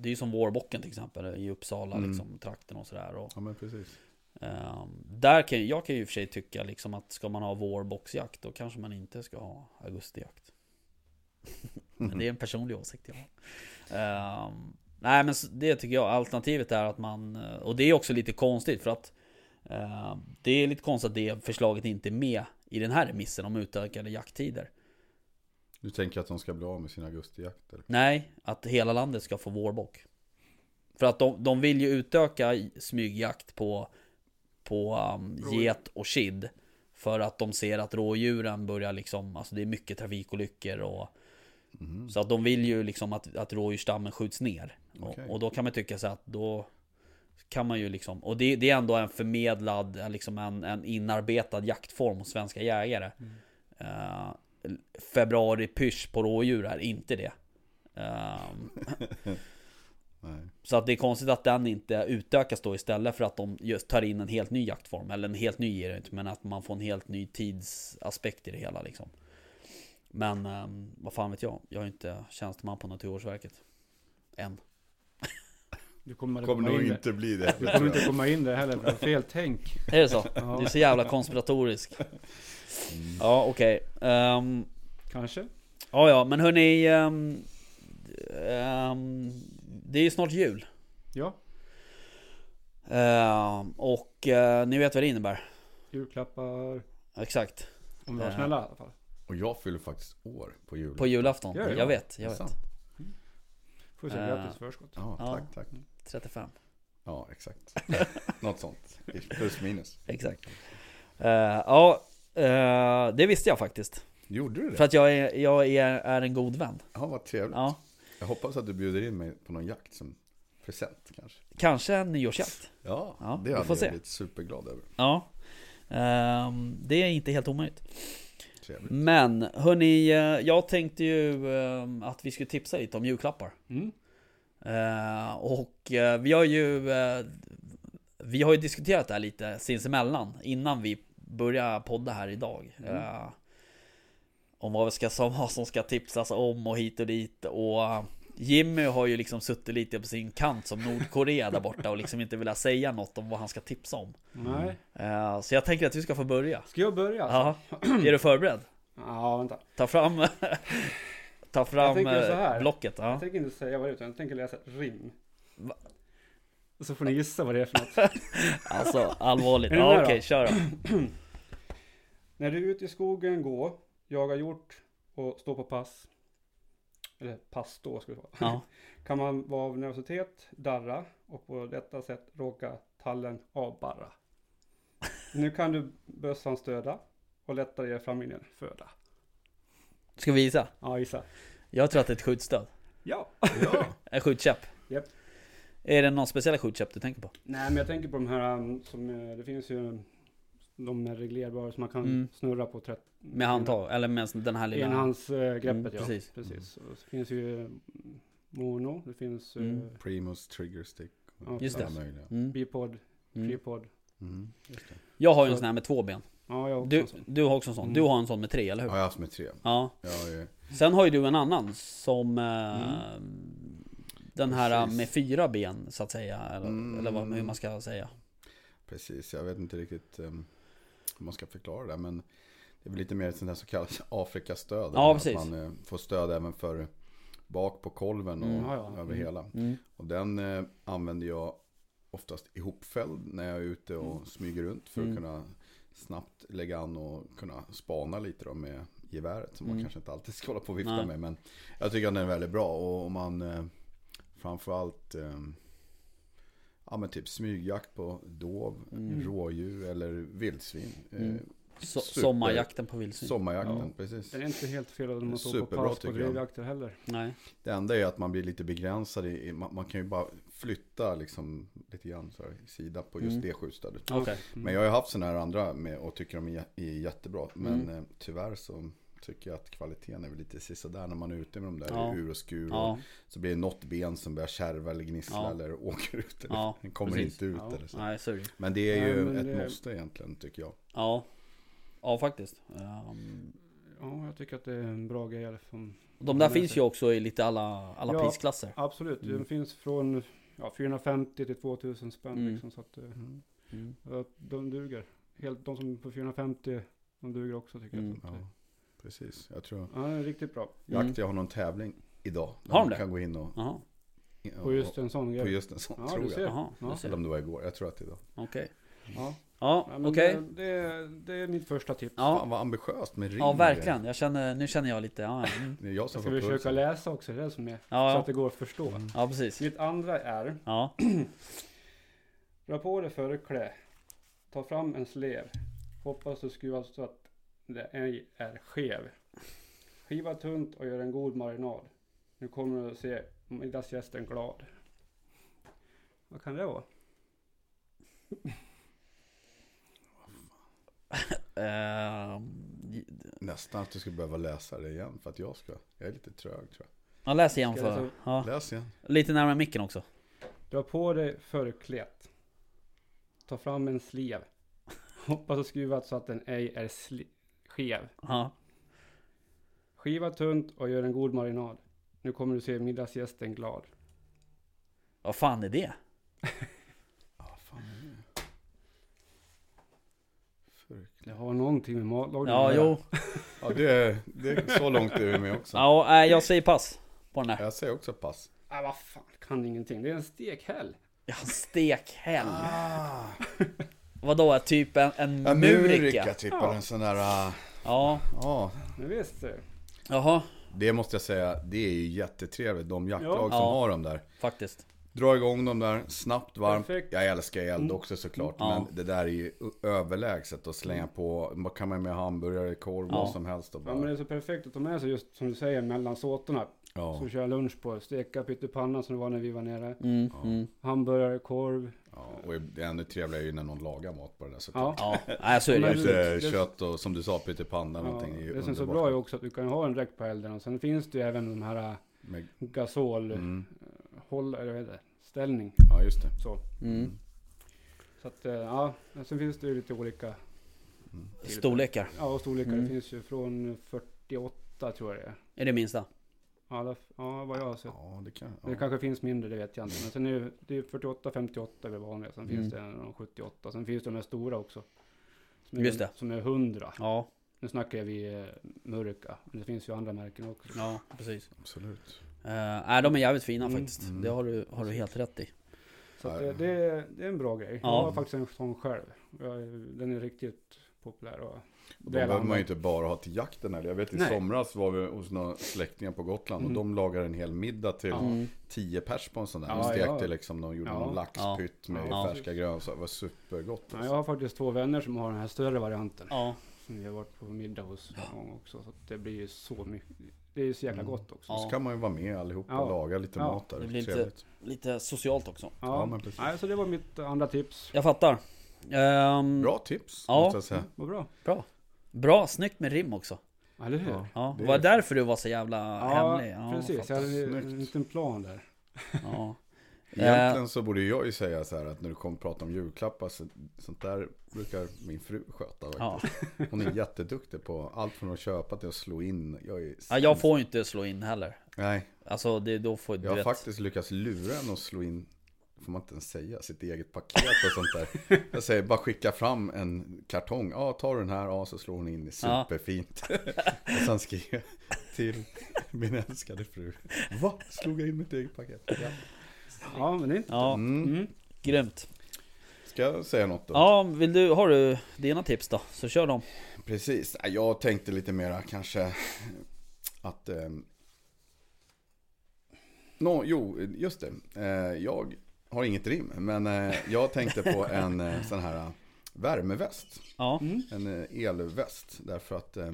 Det är ju som vårbocken till exempel i Uppsala Mm. liksom trakten och sådär och, Ja men precis. eh, Där kan jag kan ju i och för sig tycka liksom att ska man ha vårboxjakt då kanske man inte ska ha augustijakt Men det är en personlig åsikt jag har Eh, Nej men det tycker jag, alternativet är att man eh, Och det är också lite konstigt för att eh, Det är lite konstigt att det förslaget inte är med i den här remissen om utökade jakttider Du tänker att de ska bli av med sin augustijakt? Eller? Nej, att hela landet ska få vårbock. För att de, de vill ju utöka smygjakt på, på um, get och kid. För att de ser att rådjuren börjar liksom, alltså det är mycket trafikolyckor och Mhm. Så att de vill ju liksom att, att rådjursstammen skjuts ner. Okej. Och, och då kan man tycka så att då kan man ju liksom, och det, det är ändå en förmedlad, liksom en, en inarbetad jaktform hos svenska jägare. Mm. Eh, februari pysch på rådjur är inte det. *laughs* Nej. så att det är konstigt att den inte utökas då istället för att de just tar in en helt ny jaktform. Eller en helt ny är det inte, men att man får en helt ny tidsaspekt i det hela liksom. Men ehm, vad fan vet jag? Jag är inte tjänsteman på Naturvårdsverket. Än. *laughs* Du kommer, Kommer nog in inte bli det. Du kommer inte komma in där heller, för fel tänk. *laughs* Är det så? Ja. Du är så jävla konspiratorisk. *laughs* Mm. Ja okej. Ehm, Kanske. ja ja men hörni. Um, det är ju snart jul. Ja, Ehm, och eh, ni vet vad det innebär. julklappar. Exakt. Om vi var Ja. snälla i alla fall. Och jag fyller faktiskt år på jul. På julafton. Det? Jag vet, jag vet. sant? Får vi säga Eh. grattis förskott. Ja, Ja. tack, tack. 35. Ja, exakt. *laughs* Något sånt. Plus minus. Exakt. Eh, ja, eh, det visste jag faktiskt. Gjorde du För det? att jag är, jag är, är en god vän. Ja, vad trevligt. Ja, Jag hoppas att du bjuder in mig på någon jakt som present kanske. kanske en nyårsjakt. Ja, Ja, det hade får jag se. blivit superglad över. Ja. Ehm, det är inte helt omöjligt. Trevligt. Men hörni, eh, jag tänkte ju ehm, att vi skulle tipsa lite om julklappar. Mm. Eh, och eh, vi har ju eh, Vi har ju diskuterat det här lite sinsemellan innan vi börjar podda här idag. Mm. Eh, om vad vi ska som, vad som ska tipsas om och hit och dit och eh, Jimmy har ju liksom suttit lite på sin kant som Nordkorea där borta och liksom inte velat säga något om vad han ska tipsa om. Nej. Eh, så jag tänker att vi ska få börja. Ska jag börja? Ja, är du förberedd? Ja, vänta. Ta fram *laughs* Ta fram tänker så eh, här. blocket. Ja. Jag tänker inte säga vad det är, utan jag tänker läsa rim. Va? Och så får ni gissa vad det är för något. *laughs* Alltså allvarligt. Ja, okej, kör då. *clears throat* När du är ute i skogen går, jagar hjort och står på pass. Eller pass då ska det vara. Ja. *laughs* Kan man vara av nervositet, darra och på detta sätt råka tallen avbarra. Nu kan du bössan stöda och lättare ge familjen föda. Ska vi gissa? Ja, gissa. Jag tror att det är ett skjutstöd. Ja. *laughs* Ja, En skjutkäpp. Japp. Är det någon speciell skjutkäpp du tänker på? Nej, men jag tänker på de här um, som, eh, det finns ju de är reglerbara som man kan Mm. snurra på 30, Med handtag? Eller med den här lilla... Enhandsgreppet, Mm, ja. precis. Precis. Och så finns ju mm, mono, det finns eh, Mm. Primus Trigger Stick. Ja, Just det. Mm. bipod, Mm. tripod. Mm, just det. Jag har ju en Så- sån här med två ben. Ja, jag har också Du, du har också en sån. Mm. Du har en sån med tre, eller hur? Ja, jag har haft med tre. Ja. Jag är, Sen har ju du en annan som... Eh, Den här Mm. Precis. med fyra ben, så att säga. Eller, Mm. eller vad, hur man ska säga. precis, jag vet inte riktigt um, hur man ska förklara det. Men det är väl lite mer ett sånt där så kallat *laughs* Afrikastöd. Ja, Att precis. Man eh, får stöd även för bak på kolven och Mm. Ja, ja. över Mm. hela. Mm. Och den eh, använder jag oftast ihopfälld när jag är ute och Mm. smyger runt för Mm. att kunna snabbt lägga an och kunna spana lite då med geväret som man Mm. kanske inte alltid ska hålla på och vifta Nej. med. Men jag tycker att den är väldigt bra och om man eh, framförallt eh, ja men typ smygjakt på dov, Mm. rådjur eller vildsvin. Mm. Eh, So Super. sommarjakten på vildsvin. Sommarjakten, Ja. precis. Det är inte helt fel om man står på pass på drevjakter heller. Nej. Det enda är att man blir lite begränsad i, man, man kan ju bara flytta liksom lite grann så här, sida på just Mm. det skjutstället. Okej. Mm. Men jag har ju haft sådana här andra med och tycker de är, är jättebra. Men Mm. eh, tyvärr så tycker jag att kvaliteten är väl lite sisådär när man är ute med de där Ja. ur och skur. Ja. Och så blir det något ben som börjar kärva eller gnissla Ja. eller åker ut. Eller Ja, den *laughs* kommer precis. inte ut Ja. eller så. Nej. Men det är ju ett det- måste egentligen tycker jag. Ja. Ja, faktiskt. Ehm, Ja, jag tycker att det är en bra grej. fall. de där finns ju också i lite alla, alla Ja. prisklasser. Absolut, Mm. den finns från ja, 450 till 2000 spänn. Mm. Liksom, så att, eh, Mm. att de duger. Helt, de som på 450, de duger också tycker Mm. jag. Så att, Ja, eh, precis. Jag tror ja, det är riktigt bra. Mm. Jakt, jag har någon tävling idag. Har de det? kan gå in och... Jaha, På just en sån på grej. just en sån, Ja, tror jag. jaha, Ja. Eller om det var igår. Jag tror att det är idag. Okej. Ja, Ja, ja okej. det, det, det är mitt första tips. Ja. Fan vad ambitiöst med ring. Ja, verkligen. Jag känner, nu känner jag lite, ja. Mm. Jag som Ska försöka pulsen. läsa också, det är det som är. Så Ja, att det går att förstå. Mm. ja, precis. Mitt andra är, *clears throat* Ja, dra på dig förkläde. Ta fram en slev. Hoppas du skruvar så att det ej är skev. Skiva tunt och gör en god marinad. Nu kommer du att se middagsgästen glad. Vad kan det vara? Ehm, Nästan att du skulle behöva läsa det igen för att jag ska. Jag är lite trög tror ja, läs igen Ska jag för. läsa? Ja. jag. Läs igen. Lite närmare micken också. Dra på dig förklädet. Ta fram en slev. Hoppas du skruvat så att den ej är sli- skev. Ja. Skiva tunt och gör en god marinad. Nu kommer du se middagsgästen glad. Vad fan är det? Ja, fan är det? *laughs* Det har någonting med matlagning Ja, att göra. jo. Ja, det är, det är så långt är vi med också. Ja, nej, jag säger pass på den där. Jag säger också pass. Ah, vad fan, kan ingenting. Det är en stekhäll. Ja, stekhäll. Ah, *laughs* Vadå, typ en, en en murika? murika typ, Ja. eller en sån där... ah, Ja, Ja, Men visst du. jaha, det måste jag säga, det är ju jättetrevligt. De jaktlag Ja. som Ja. har dem där. faktiskt. Dra igång dem där, snabbt, varmt. Perfekt. Jag älskar eld Mm. också såklart. Ja. Men det där är ju överlägset att slänga på. Vad kan man med hamburgare, korv, Ja. vad som helst. Och Ja, men det bara, är så perfekt att ta med sig just som du säger mellan såterna. Ja, Så kör lunch på. Steka pyttipanna som det var när vi var nere. Mm, Ja. mm. Hamburgare, korv. ja, och det ännu trevligare är ju när någon lagar mat på det där såklart. Ja. Ja, så är det Lite det- kött och som du sa pyttipanna Ja, någonting. är ju det som är så bra är också att du kan ha en direkt på elden. Och sen finns det ju även de här äh, Med, gasol mm, håll, eller vad heter det? Ställning. ja, just det. Så. Mm. Så att äh, ja, sen finns det ju lite olika Mm. Storlekar. ja, och storlekar. Mm. Det finns ju från 48 tror jag det är. Är det minsta? Alla, ja, vad jag har sett. Ja, det kan Det ja. kanske finns mindre, det vet jag inte. Men sen är det, det är 48, 58 är det vanliga. Sen Mm. finns det en 78. Sen finns det de här stora också. Som är, Just det. Som är 100. Ja, Nu snackar vi eh, mörka. Men det finns ju andra märken också. ja precis. Absolut. Uh, nej, de är jävligt fina Mm. faktiskt. Mm. Det har du, har du helt rätt i. Så det, det, är- det en bra grej. Ja. Jag har faktiskt en sån själv. Den är riktigt populär. Och Väl behöver man ju inte bara ha till jakten eller Jag vet i Nej. somras var vi hos några släktingar på Gotland Mm. och de lagade en hel middag till Ja. Mm. 10 pers på en sån där. Ja, de stekte ja. liksom, de gjorde Ja. någon laxpytt med Ja. färska grönsaker. Det var supergott. Ja, Alltså. jag har faktiskt två vänner som har den här större varianten. Ja, Som vi har varit på middag hos någon också. Så det blir ju så mycket. Det är ju så jäkla Mm. gott också. Ja. Så kan man ju vara med allihopa Ja. och laga lite Ja. mat där. Det blir lite- lite socialt också. Ja, Ja, men precis. Nej, så det var mitt andra tips. Jag fattar. Ehm, Bra tips, Ja. måste jag säga. Vad bra. Bra. Bra, snyggt med rim också. Ja, eller hur? Ja. Ja, Det var det därför du var så jävla Ja, hemlig? Ja, precis. Jag hade en liten plan där. Ja. *laughs* *laughs* Egentligen så borde jag ju säga så här att när du kommer prata om julklappar så, sånt där brukar min fru sköta Ja. faktiskt. Hon är jätteduktig på allt från att köpa till att slå in. Jag är ja, jag får ju inte slå in heller. Nej, Alltså det, då får du jag har vet. faktiskt lyckats lura henne att slå in Får man inte ens säga sitt eget paket och sånt där *laughs* Jag säger bara skicka fram en kartong Ja, tar du den här? Ja, så slår hon in det Ja. superfint Och sen skriver jag till min älskade fru Va? Slog jag in mitt eget paket? Ja. Ja, men det är inte... Ja, Mm. Mm. grymt. Ska jag säga något då? Ja, vill du, har du dina tips då? Så kör dem. Precis, jag tänkte lite mera kanske att ehm, Nå, jo, just det. Eh, jag har inget rim, men eh, jag tänkte på en eh, sån här eh, värmeväst. Ja. Mm. En eh, elväst. Därför att eh,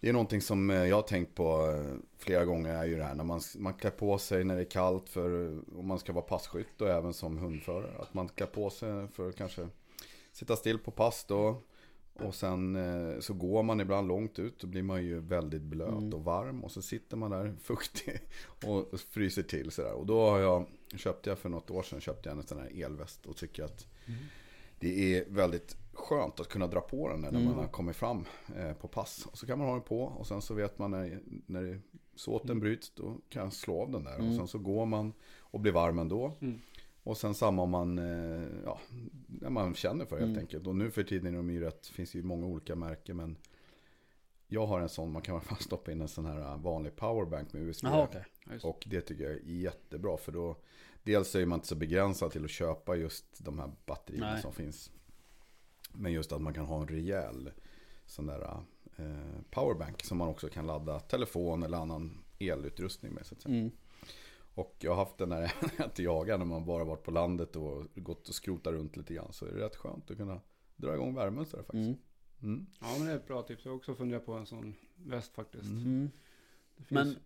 det är någonting som jag har tänkt på flera gånger är ju det här när man, man klär på sig när det är kallt för om man ska vara passkytt och även som hundförare. Att man klär på sig för att kanske sitta still på pass då. Och sen eh, så går man ibland långt ut, då blir man ju väldigt blöt Mm. och varm. Och så sitter man där *laughs* fuktig och fryser till sådär. Och då har jag, köpte jag för något år sedan, köpte jag en sån här elväst och tycker att det är väldigt skönt att kunna dra på den när Mm. man har kommit fram eh, på pass. Och så kan man ha den på och sen så vet man när, när såten bryts då kan jag slå av den där. Mm. Och sen så går man och blir varm ändå. Mm. Och sen samma om man, eh, ja, när man känner för helt Mm. enkelt. Och nu för tiden är de ju rätt, finns ju många olika märken men jag har en sån, man kan bara stoppa in en sån här eh, vanlig powerbank med USB. Ja, just. Och det tycker jag är jättebra för då Dels är man inte så begränsad till att köpa just de här batterierna Nej. som finns Men just att man kan ha en rejäl sån där eh, powerbank som man också kan ladda telefon eller annan elutrustning med så att säga. Mm. Och jag har haft den *laughs* när jag inte jagar när man bara varit på landet och gått och skrotat runt lite grann så är det rätt skönt att kunna dra igång värmen sådär faktiskt. Mm. Mm. Ja men det är ett bra tips. Jag har också funderat på en sån väst faktiskt. Mm. Mm. Men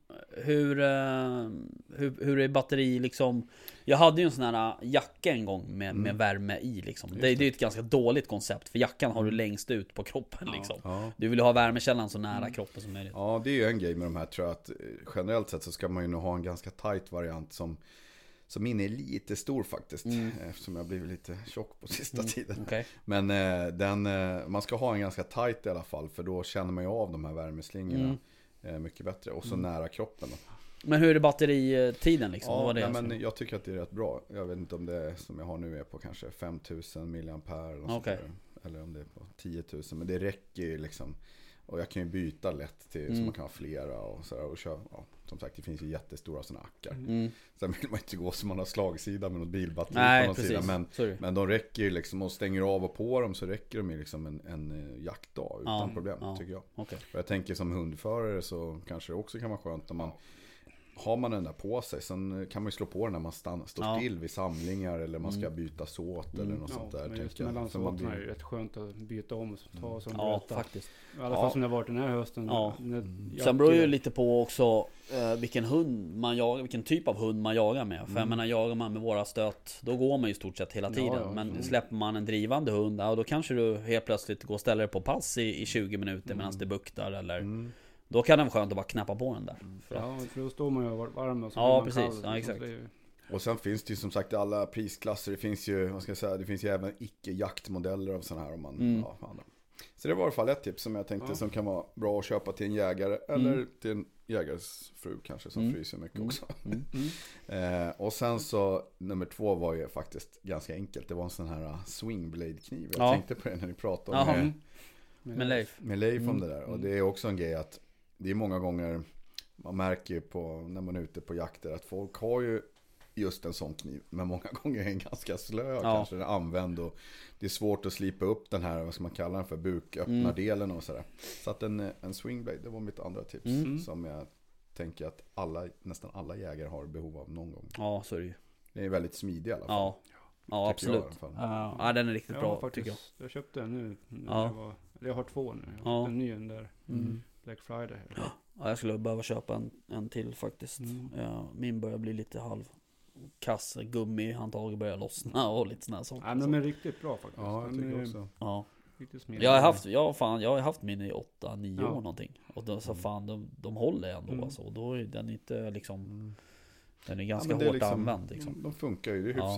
hur, eh, hur, hur är batteri liksom? Jag hade ju en sån här jacka en gång med, med Mm. värme i liksom. Det, det är det. ju ett ganska dåligt koncept för jackan har du längst ut på kroppen Ja. liksom. Ja. Du vill ha värmekällan så nära Mm. kroppen som möjligt. Ja, det är ju en grej med de här tror jag att eh, generellt sett så ska man ju nog ha en ganska tight variant som som min är lite stor faktiskt. Mm. *laughs* Eftersom jag blivit lite tjock på sista Mm, tiden. Okej. Men eh, den, eh, man ska ha en ganska tight i alla fall. För då känner man ju av de här värmeslingorna Mm. eh, mycket bättre. Och så Mm. nära kroppen. Då. Men hur är batteritiden liksom? Det nej, jag men jag tycker att det är rätt bra. Jag vet inte om det som jag har nu är på kanske 5000 milliampere. Eller, där. eller om det är på 10 000. Men det räcker ju liksom. Och jag kan ju byta lätt till så Mm. man kan ha flera. Och så där, och köra, ja, som sagt det finns ju jättestora sådana ackar. Mm. Sen vill man inte gå som man har slagsida med något bilbatteri på Nej någon precis. sida. Men, Så men de räcker ju liksom, och stänger av och på dem så räcker de ju liksom en, en eh, jaktdag utan Ja, problem ja. tycker jag. Okej. Och jag tänker som hundförare så kanske det också kan vara skönt om man har man den där på sig, sen kan man ju slå på den när man stannar, står Ja. still vid samlingar eller man ska Mm. byta såt Mm. eller något Ja, sånt där. men just tänker jag. mellan För man såterna är blir- det rätt skönt att byta om och ta som Ja berättar. faktiskt. I alla Ja. fall som det har varit den här hösten. Ja. När Mm. jag- Sen beror ju lite på också eh, vilken hund man jagar, vilken typ av hund man jagar med. För jag Mm. menar jagar man med våra stöt, då går man ju i stort sett hela Ja, tiden. ja, Men mm. släpper man en drivande hund, ja, då kanske du helt plötsligt går och ställer dig på pass i, i 20 minuter medan Mm. det buktar eller Mm. Då kan det vara skönt att bara knappa på den där. För att, Ja, för då står man ju och var- varm och så Ja, precis. kall. Ja, exakt. Och sen finns det ju som sagt alla prisklasser. Det finns ju, vad ska jag säga, det finns ju även icke-jaktmodeller av sådana här. Om man, Mm. ja. Så det var i alla fall ett tips som jag tänkte Ja. som kan vara bra att köpa till en jägare. Eller Mm. till en jägares fru kanske som Mm. fryser mycket Mm. också. mm. Mm. *laughs* Eh, och sen så, nummer två var ju faktiskt ganska enkelt. Det var en sån här uh, swingblade-kniv. Jag Ja. tänkte på det när ni pratade Jaha. med, Mm. Men Leif, med Leif om Mm. det där. Och Mm. det är också en grej att det är många gånger, man märker ju på när man är ute på jakter att folk har ju just en sån kniv. Men många *laughs* gånger är den ganska slö Ja. kanske den är använd. Och det är svårt att slipa upp den här, vad ska man kalla den för, buköppnardelen och sådär. Så att en, en swingblade, det var mitt andra tips. Mm. Som jag tänker att alla, nästan alla jägare har behov av någon gång. ja så är det ju. Det är väldigt smidig i alla fall. Ja, ja jag absolut. alla fall. Ja, ja, den är riktigt Ja, bra faktiskt. tycker jag. Jag köpte en nu. när Ja. Jag, var, jag har två nu. Jag har Ja. En ny där. Mm. Black Friday. Ja, jag skulle behöva köpa en, en till faktiskt. Mm. Ja, min börjar bli lite halv kass. Gummihandtaget börjar lossna *laughs* och lite sådana saker. Men de är riktigt bra faktiskt. Ja, jag tycker är också. Ja. Jag har haft, ja, fan, jag har haft min i 8-9 Ja. år någonting. Och då så Mm. fan, de, de håller ändå Mm. alltså. Och då är den inte liksom, Mm. den är Ja, ganska är hårt liksom- använd liksom. De funkar ju, det är Ja.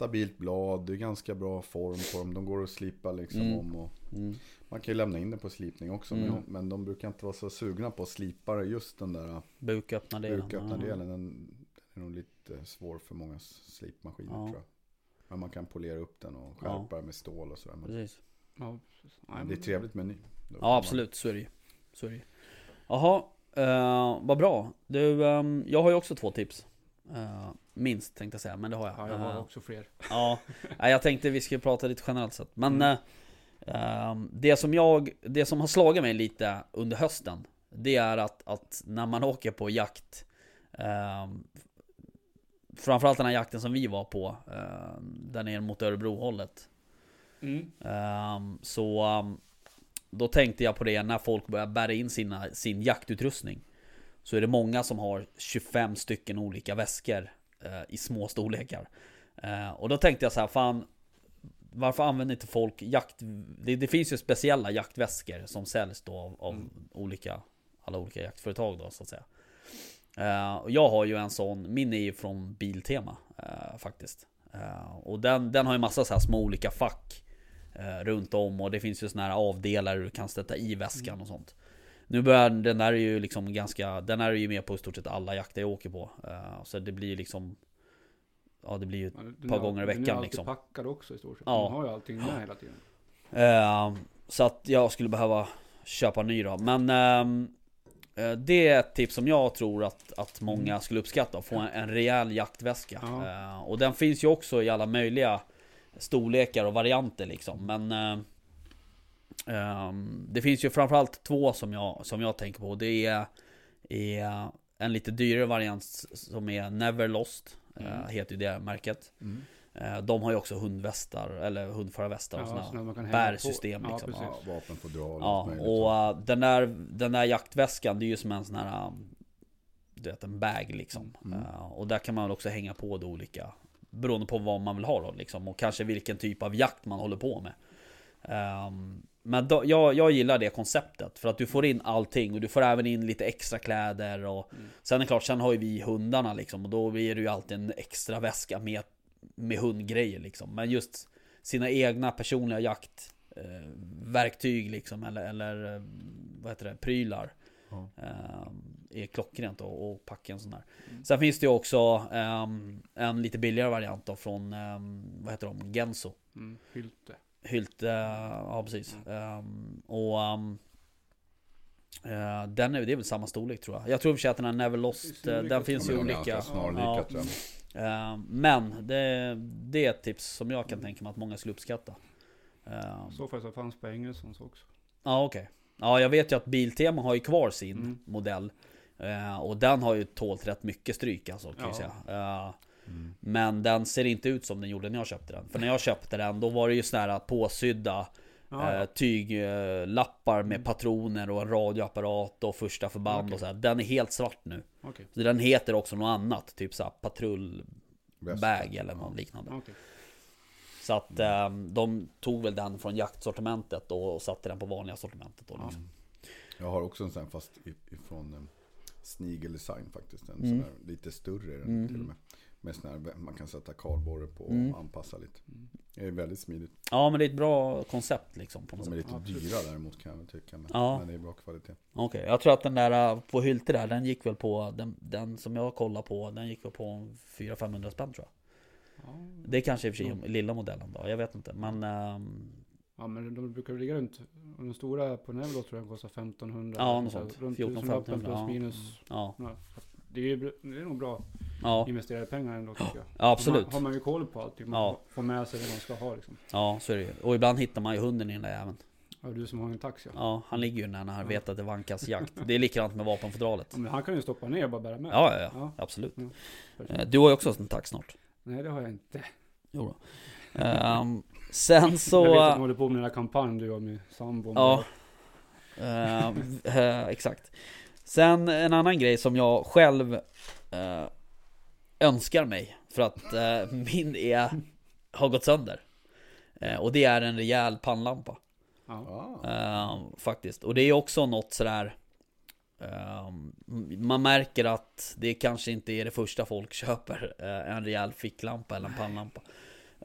Stabilt blad, det är ganska bra form på dem. De går att slipa liksom Mm. om. Och Mm. man kan ju lämna in det på slipning också. Mm. Men, men de brukar inte vara så sugna på att slipa just den där Buköppnardelen. buköppnardelen. Den, den är nog lite svår för många slipmaskiner Ja. tror jag. Men man kan polera upp den och Ja. skärpa den med stål och sådär. Ja, Men precis. Ja, precis. Nej, det är men- trevligt med ny. Ja absolut, så är det ju. Så är det ju. Jaha, eh, vad bra. Du, ehm, jag har ju också två tips. Eh, minst tänkte jag säga, men det har jag. Ja, jag har Eh, också fler. *laughs* Ja, jag tänkte vi skulle prata lite generellt sett. Men Mm. ehm, det som jag, det som har slagit mig lite under hösten. Det är att, att när man åker på jakt ehm, framförallt den här jakten som vi var på, eh, där nere mot Örebro-hållet. Mm. Ehm, så ehm, då tänkte jag på det när folk börjar bära in sina, sin jaktutrustning. Så är det många som har 25 stycken olika väskor eh, i små storlekar. Eh, och då tänkte jag så här, fan varför använder inte folk jakt... Det, det finns ju speciella jaktväskor som säljs då av, av Mm. olika, alla olika jaktföretag då så att säga. Eh, och jag har ju en sån, min är ju från Biltema eh, faktiskt. Eh, och den, den har ju massa så här små olika fack eh, runt om och det finns ju såna här avdelare du kan sätta i väskan och sånt. Nu börjar den där är ju liksom ganska, den är ju med på i stort sett alla jakter jag åker på. Eh, så det blir liksom Ja det blir ju Ja, den par är- gånger i Den är veckan, liksom. packad också i stort sett. Ja. Man har ju allting med hela tiden. Eh, så att jag skulle behöva köpa en ny då. Men ehm, eh, det är ett tips som jag tror att, att många skulle uppskatta. Att få en, en rejäl jaktväska. Ja. Eh, och den finns ju också i alla möjliga storlekar och varianter liksom. Men ehm, det finns ju framförallt två som jag, som jag tänker på. Det är, är en lite dyrare variant som är Never Lost. eh, Mm. heter ju det märket. Mm. Eh, de har ju också hundvästar, eller hundförarvästar och sådana. så när man kan hänga på. bärsystem, Ja, liksom. precis. Ja, vapenfodral och Ja, och äh, den, där, den där jaktväskan, det är ju som en sån här Du vet, en bag liksom Mm. Äh, Och där kan man också hänga på det olika Beroende på vad man vill ha då liksom Och kanske vilken typ av jakt man håller på med Ehm, Men då, jag, jag gillar det konceptet För att du får in allting och du får även in lite extra kläder och Mm. Sen är det klart, sen har ju vi hundarna liksom Och då blir det ju alltid en extra väska med, med hundgrejer liksom Men just sina egna personliga jakt eh, liksom eller, eller eh, vad heter det, prylar. Ja. Eh, är klockrent då, och packa en sån där. Mm. Sen finns det ju också ehm, en lite billigare variant då från, ehm, vad heter de, Genso. Mm. Hylte. Hylte, ja precis. Ehm, och ehm, eh, den är, det är väl samma storlek tror jag. Jag tror i och för sig att den här Never Lost, eh, den finns ju olika. Ja. jag. Ehm, men det, det är ett tips som jag kan tänka mig att många skulle uppskatta. Ehm, Så så fanns på Engelsons också. Ja okej. Ja jag vet ju att Biltema har ju kvar sin Mm. modell. Eh, och den har ju tålt rätt mycket stryk alltså kan jag Ja. säga. Mm. men den ser inte ut som den gjorde när jag köpte den. För när jag köpte den då var det ju sådana här påsydda Ja, eh, ja. tyglappar med patroner och en radioapparat och första förband Okej. och så här. Den är helt svart nu. Okej. Så den heter också något annat. Typ såhär patrullbag eller något liknande. Okej. Så att eh, de tog väl den från jaktsortimentet och, och satte den på vanliga sortimentet då liksom. Jag har också en sån fast ifrån um, Snigel Design faktiskt. En Mm. sån här lite större Mm. till och med. Med sån här, man kan sätta kardborre på och Mm. anpassa lite. Mm. Det är väldigt smidigt. Ja men det är ett bra koncept liksom på något De är sätt. lite dyra däremot kan jag tycka. Men, Ja. men det är bra kvalitet. Okej, jag tror att den där uh, på Hylte där, den gick väl på, den, den som jag kollade på, den gick väl på 400-500 spänn tror jag. Ja. Det är kanske i och för sig lilla modellen då, jag vet inte. Men ehm, ja men de brukar ligga runt. Och den stora på Nevlo tror jag kostar 1500. Ja, något Så sånt. Runt 14, 14 1500, plus ja. minus. ja, Ja. Det är, ju det är nog bra ja, investerade pengar ändå tycker jag. ja absolut. Har man, har man ju koll på allting. Man Ja. får med sig det man ska ha liksom. Ja, så är det ju. Och ibland hittar man ju hunden i den där jäveln. Ja, du som har en taxi. Ja. Ja, han ligger ju där när han vet att det vankas jakt. *laughs* Det är likadant med vapenfodralet. Ja, Men han kan ju stoppa ner och bara bära med. Ja, ja, ja, absolut. Eh, Du har ju också en tax snart. Nej det har jag inte. Jo då. Ehm, sen så... Jag vet att de håller på med den här kampanjen du gör med sambon. Ja. Eh, eh, exakt. Sen en annan grej som jag själv eh, önskar mig för att eh, min är, har gått sönder. Eh, och det är en rejäl pannlampa. Eh, faktiskt. Och det är också något sådär eh, Man märker att det kanske inte är det första folk köper eh, En rejäl ficklampa eller en pannlampa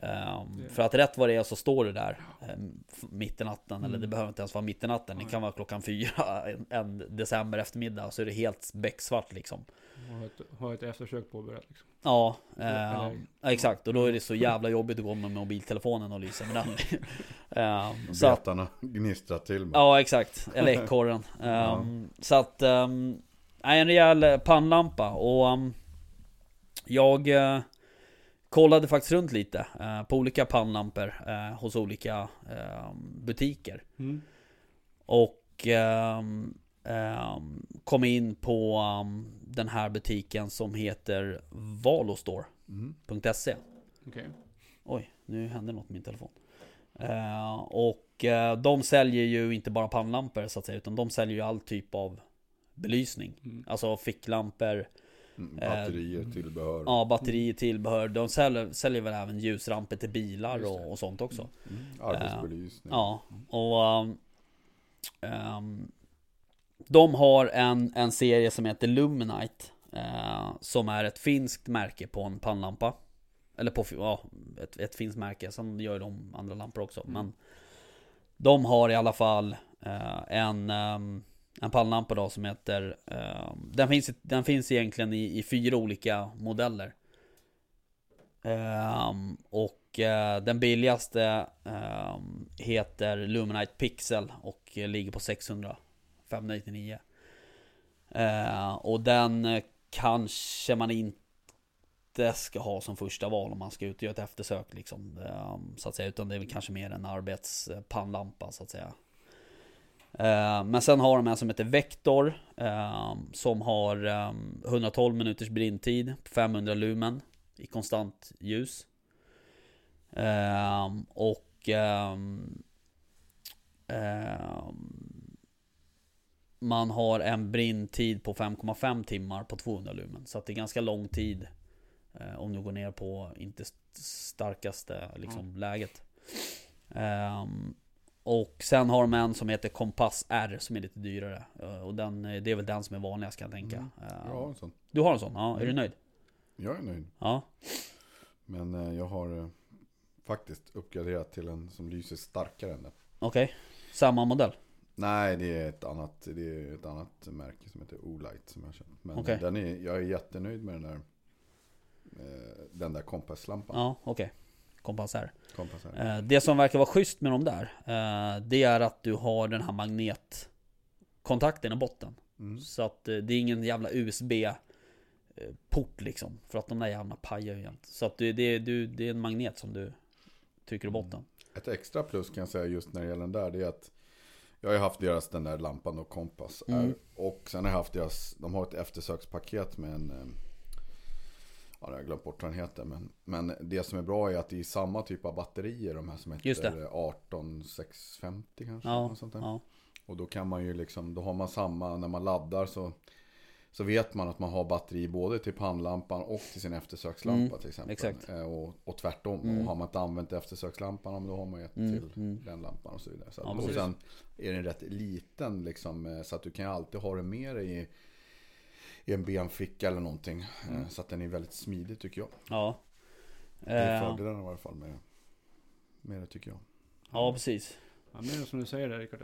eh, För att rätt vad det är så står det där eh, f- Mitt i natten, eller det Mm. behöver inte ens vara mitt i natten Det kan vara klockan fyra *laughs* en, en december eftermiddag Så är det helt becksvart liksom Ha ett, ha ett eftersök påbörjat liksom. Ja, Eller- eh, ja, exakt. Och då är det så jävla jobbigt att gå med mobiltelefonen och lysa med den. *laughs* *laughs* Eh, så att, Betarna gnistrar till. mig. ja, exakt. Eller ekorren. Um, Så att, um, nej, en rejäl eh, pannlampa. Och um, jag eh, kollade faktiskt runt lite eh, på olika pannlampor eh, hos olika eh, butiker. Mm. Och ehm, ehm, kom in på ehm, den här butiken som heter valostore.se. Mm. Okej. Oj, nu hände något med min telefon. Eh, och eh, de säljer ju inte bara pannlampor så att säga, utan de säljer ju all typ av belysning. Mm. Alltså ficklampor, batterier, tillbehör. ja, batterier, tillbehör. De säljer, säljer väl även ljusramper till bilar och, och sånt också. Mm, arbetsbelysning. Ja, och um, ehm, de har en, en serie som heter Luminite eh, Som är ett finskt märke på en pannlampa Eller på, ja, ett, ett finskt märke, sen gör de andra lampor också Mm. Men De har i alla fall eh, en, ehm, en pannlampa då som heter uh, den, finns, den finns egentligen i, i fyra olika modeller. Um, Och uh, den billigaste um, heter Luminite Pixel och ligger på 600 599 uh, Och den eh, kanske man inte ska ha som första val om man ska ut och göra ett eftersök liksom um, Så att säga, utan det är väl kanske mer en arbetspannlampa så att säga. Men sen har de en som heter Vector ehm, Som har ehm, 112 minuters brintid 500 lumen i konstant ljus. Ehm, Och ehm, ehm, Man har en brintid på 5,5 timmar på 200 lumen. Så det är ganska lång tid eh, Om du går ner på inte st- starkaste liksom, läget. Ehm, Och sen har de en som heter Kompass R som är lite dyrare Eh, Och den, eh, det är väl den som är vanligast kan jag tänka Mm. Ehm, Jag har en sån. Du har en sån? Ja, är du Mm. nöjd? Jag är nöjd. Ja, Men eh, jag har eh, faktiskt uppgraderat till en som lyser starkare än den. okej Samma modell? Nej, det är ett annat, det är ett annat märke som heter Olight som jag köpt. Men eh, den är, jag är jättenöjd med den där eh, den där kompasslampan. Ja, okej Kompass R Kompass. Eh, Det som verkar vara schysst med de där eh, Det är att du har den här magnetkontakten i botten Mm. Så att eh, det är ingen jävla USB eh, Port liksom För att de där jävlarna pajar ju jämt Så att det, det, det är en magnet som du Trycker i botten Ett extra plus kan jag säga just när det gäller den där, det är att jag har haft deras den där lampan och kompass Mm. Och sen har jag haft deras, de har ett eftersökspaket med en Ja, jag har glömt bort vad den heter. Men, men det som är bra är att det är samma typ av batterier. De här som heter 18650 kanske. Ja, sånt ja, Och då kan man ju liksom, då har man samma, när man laddar så Så vet man att man har batteri både till pannlampan och till sin eftersökslampa Mm, till exempel. exakt. Eh, Och, och tvärtom. Mm. Och har man inte använt eftersökslampan, då har man ju ett Mm, till mm. den lampan och så vidare. Så Ja, och sen är den rätt liten liksom, eh, så att du kan alltid ha den med dig i, i en benficka eller någonting. Eh, Mm. Så att den är väldigt smidig tycker jag. ja. Det är Eh, fördelarna i varje fall med, med det tycker jag. ja precis Ja, men som du säger där Rickard,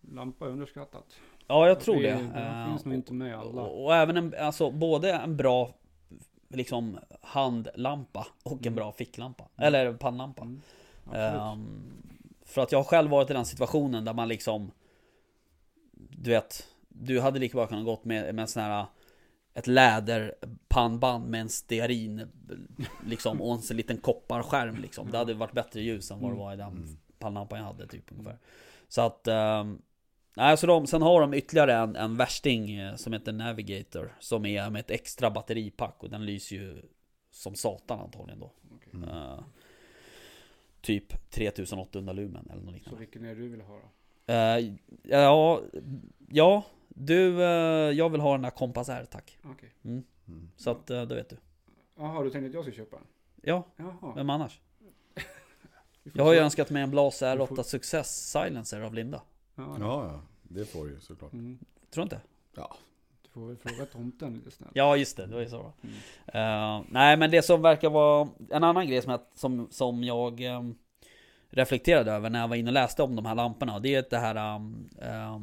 lampa är underskattat. Ja jag tror det, det. Det Eh, finns nog inte med alla. och, och även en, alltså både en bra Liksom handlampa och en Mm. bra ficklampa Eller pannlampa Mm. Ehm, för att jag har själv varit i den situationen där man liksom Du vet Du hade lika bra kunnat gått med, med en sån här Ett läderpannband med en stearin Liksom och en liten kopparskärm liksom Det hade varit bättre ljus än vad det var i den Mm. pannlampan jag hade typ ungefär Så att um, Nej så de, sen har de ytterligare en, en värsting eh, som heter Navigator Som är med ett extra batteripack och den lyser ju Som satan antagligen då Mm. Eh, Typ 3800 lumen eller något Så liknande. vilken är det du vill ha då? Eh, ja, ja, du, eh, jag vill ha den där Kompass R tack. Okej. Mm. Så att, uh, då vet du. Jaha, du tänkte att jag ska köpa den? Ja, Jaha. vem annars? *laughs* Jag har ju önskat mig en Blase Du R8 får- Success Silencer av Linda. Ja, Ja, ja. Det får du ju såklart. Mm. Tror du inte? Ja. Du får väl fråga tomten lite snällt. Ja, just det. Det var ju så. Mm. Eh, nej, men det som verkar vara en annan grej som jag, som, som jag ehm, reflekterade över när jag var inne och läste om de här lamporna. Det är det här, um, um, eh,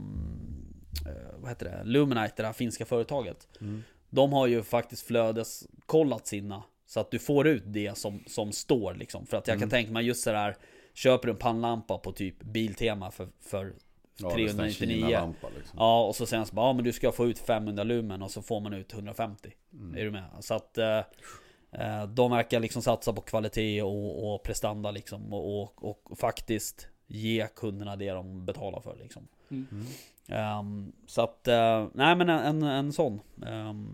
vad heter det? Luminite, det här finska företaget. Mm. De har ju faktiskt flödeskollat sina Så att du får ut det som, som står liksom För att jag kan Mm. tänka mig just sådär Köper du en pannlampa på typ Biltema för, för Ja, det är sån här 399. Kina-lampa liksom. Ja och så sen så bara, ja men du ska få ut 500 lumen och så får man ut 150 Mm. Är du med? Så att eh, eh, De verkar liksom satsa på kvalitet och, och prestanda liksom och, och, och faktiskt ge kunderna det de betalar för liksom. Mm. Ehm, så att, eh, nej men en, en, en sån. Ehm,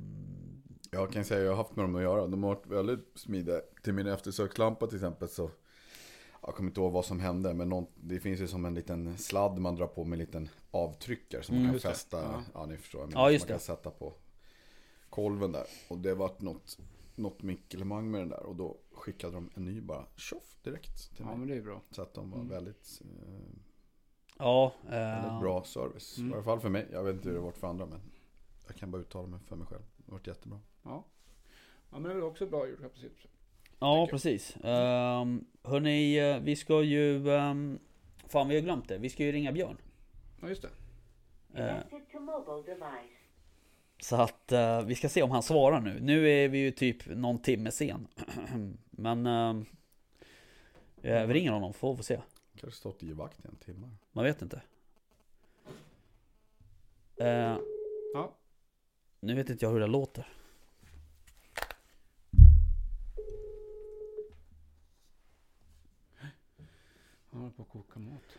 Jag kan säga att jag har haft med dem att göra. De har varit väldigt smidiga. Till min eftersökslampa till exempel så jag kommer inte ihåg vad som hände, men någon, det finns ju som en liten sladd man drar på med en liten avtryckare som Mm, man kan fästa, ja. Ja. ni förstår, Ja, just man kan det. sätta på kolven där. Och det vart något, något mickelemang med den där och då skickade de en ny bara, tjoff, direkt till Ja mig. men det är bra. Så att de var Mm. väldigt, eh, ja, väldigt eh, bra service. Mm. I alla fall för mig. Jag vet inte hur det har varit för andra men jag kan bara uttala mig för mig själv. Det har varit jättebra. Ja. Ja men det är väl också bra julklappstips. ja jag. precis. Um, hörni, eh, vi ska ju... ehm, fan vi har glömt det. Vi ska ju ringa Björn. Ja just det. Eh. Så att eh, vi ska se om han svarar nu. Nu är vi ju typ någon timme sen. *clears throat* Men eh, vi ringer honom, får vi se. Kanske stått i vakt i en timme. Man vet inte. Eh, Ja. nu vet inte jag hur det låter. Han håller på att koka mat.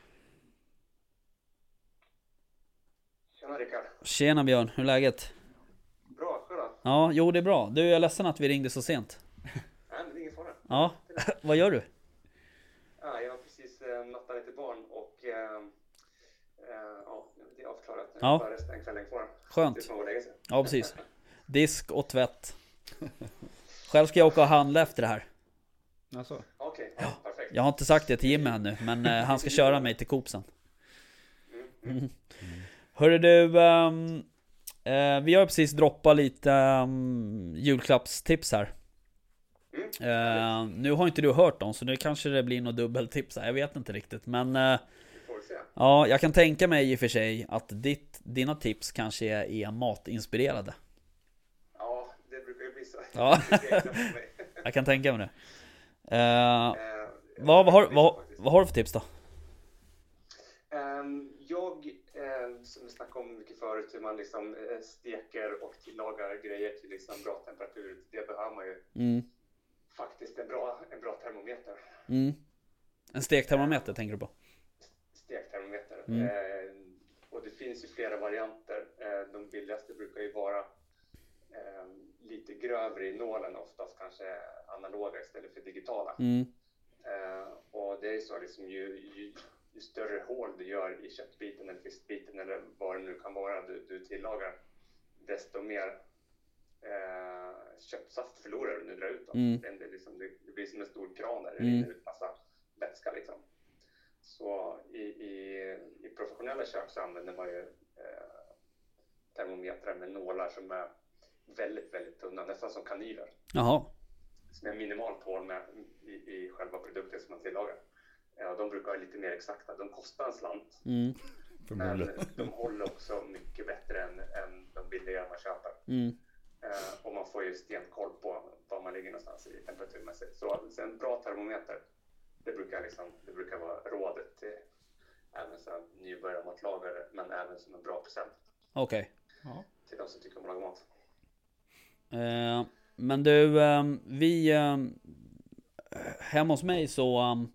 Tjena Rickard. Tjena Björn, hur är läget? Bra, själv då? Ja, jo det är bra. Du, jag är ledsen att vi ringde så sent. Nej, men det är ingen fara. Ja, *laughs* vad gör du? Ja, jag har precis eh, nattat lite barn och eh, eh, ja, det är avklarat. Jag Ja. kvar. Skönt. Ja, precis. Disk och tvätt. Själv ska jag åka och handla efter det här. Alltså. Okej, ja, perfekt. Jag har inte sagt det till Jimmy ännu, men eh, han ska köra mig till Coop sen. Mm, mm. *laughs* Hörru du, ehm, eh, vi har precis droppat lite um, julklappstips här. Mm. Eh, nu har inte du hört dem, så nu kanske det blir något dubbeltips här. Jag vet inte riktigt, men eh, Se. ja, jag kan tänka mig i och för sig att ditt, dina tips kanske är, är matinspirerade. Ja, det brukar ju bli så. Ja. *laughs* Jag kan tänka mig det. Eh, Eh, vad, vad, har, vad, vad har du för tips då? Ehm, jag, eh, som vi snackade om mycket förut, hur man liksom eh, steker och tillagar grejer till liksom bra temperatur. Det behöver man ju Mm, faktiskt en bra, en bra termometer. mm. En stektermometer tänker du på? Mm. Eh, och det finns ju flera varianter. Eh, de billigaste brukar ju vara eh, lite grövre i nålen, oftast kanske analoga istället för digitala. Mm, och det är så liksom ju, ju, ju större hål du gör i köttbiten eller fiskbiten eller vad det nu kan vara du, du tillagar, desto mer eh, köttsaft förlorar du när du drar ut dem. Mm. Det, liksom, det, det blir som en stor kran där det Mm. rinner ut massa vätska liksom. Så i, i, i professionella kök så använder man ju eh, termometrar med nålar som är väldigt, väldigt tunna, nästan som kanyler jaha. som är minimalt hål med i, i själva produkten som man tillagar. Ja, de brukar vara lite mer exakta. De kostar en slant, Mm, men de håller också mycket bättre än, än de billigare man köper. mm, Eh, och man får ju stenkoll på var man ligger någonstans i temperaturmässigt. Så alltså, en bra termometer, det brukar, liksom, det brukar vara rådet till även så här nybörjarmatlagare, men även som en bra present okej. Ja. till de som tycker om att laga mat. Eh, men du, ehm, vi... ehm, hemma hos mig så ehm,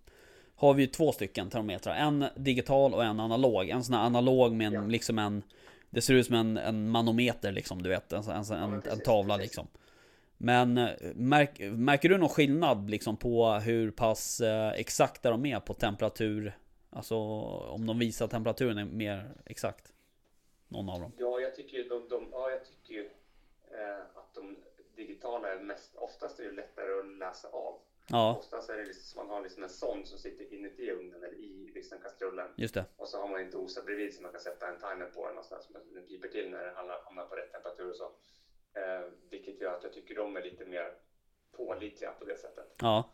har vi ju två stycken termometrar. En digital och en analog. En sån här analog med en, Ja. liksom en... Det ser ut som en, en manometer liksom, du vet. En, en, en, men en tavla precis. liksom. Men eh, märk, märker du någon skillnad liksom på hur pass eh, exakta de är på temperatur? Alltså om de visar temperaturen är mer exakt? Någon av dem. Ja, jag tycker de, de, ja, jag tycker eh, att de digitala är mest, oftast är det lättare att läsa av. Ja, Oftast är det liksom, man har liksom en sond som sitter inuti ugnen eller i liksom kastrullen. just det. Och så har man en dosa bredvid som man kan sätta en timer på den någonstans som piper till när den hamnar på rätt temperatur och så. Eh, vilket gör att jag tycker de är lite mer pålitliga på det sättet. Ja.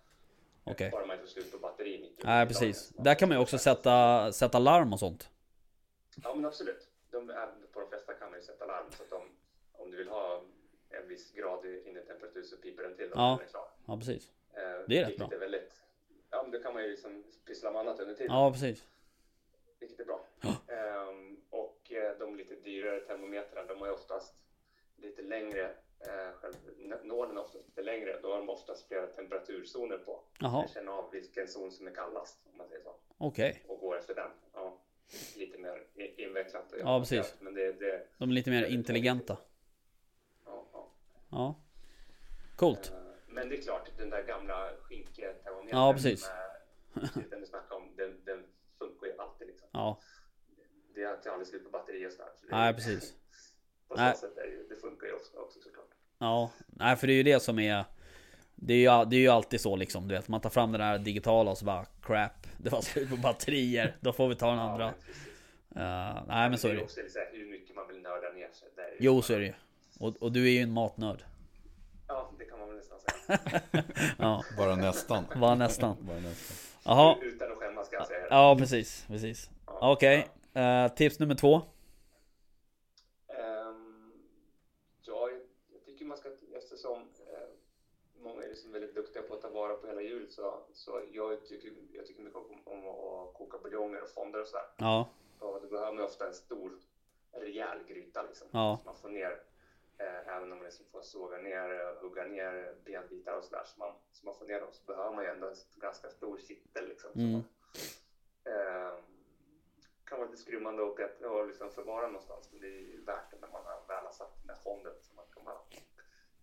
Okej. Bara man inte slut på batteri mitt i Nej dagen. precis. Där kan man ju också sätta, sätta larm och sånt. Ja men absolut. De, på de flesta kan man ju sätta larm så att de, om du vill ha en viss grad i innetemperatur så piper den till och Ja. den är klar. Ja precis. Eh, Det är rätt bra. Är väldigt, ja men då kan man ju liksom pyssla med annat under tiden. Ja precis. Vilket är bra. Ehm, och eh, de lite dyrare termometrarna, de har ju oftast lite längre, eh, nålen är oftast lite längre, då har de oftast flera temperaturzoner på. Jaha, känner av vilken zon som är kallast, om man säger så. okej. Och går för den. Ja, lite mer invecklat. Ja, precis. Men det, det, De är lite mer intelligenta. ja, ja. Ja. Coolt. Eh, Men det är klart, den där gamla skinketermometern Ja, precis. med- Den du snackade om, den, den funkar ju alltid liksom. Ja. Det är aldrig slut på batteri och sådär. Så Nej, precis. På Nej. så sätt är det, ju- det funkar ju också, också såklart. Ja. Nej, för det är ju det som är... Det är, ju, det är ju alltid så liksom, du vet. Man tar fram det där digitala och så bara crap. Det var slut på batterier. Då får vi ta den andra. Ja. Uh, nej men så är det ju. hur mycket man vill nörda ner sig. Jo, så är det ju. Och, och du är ju en matnörd. Ja, det kan man väl nästan säga. *laughs* Ja, Bara nästan. var nästan. Bara nästan. Jaha. Utan att skämmas ska jag säga. Ja, precis. Precis. Ja. Okej. Eh, tips nummer två. Ehm, ja, jag, jag tycker man ska, eftersom eh, många är liksom väldigt duktiga på att ta vara på hela djuret så, så jag, tycker, jag tycker mycket om, om att koka buljonger och fonder och sådär. Ja. Och då behöver man ofta en stor, rejäl gryta liksom. Ja. Så man får ner, eh, även om man liksom får såga ner, eh, hugga ner benbitar och sådär så man, så man får ner dem så behöver man ju ändå en ganska stor kittel liksom. Mm. man, eh, kan vara lite skrymmande och, att- och liksom förvara någonstans men det är ju värt det när man väl har satt den där fonden så man kan bara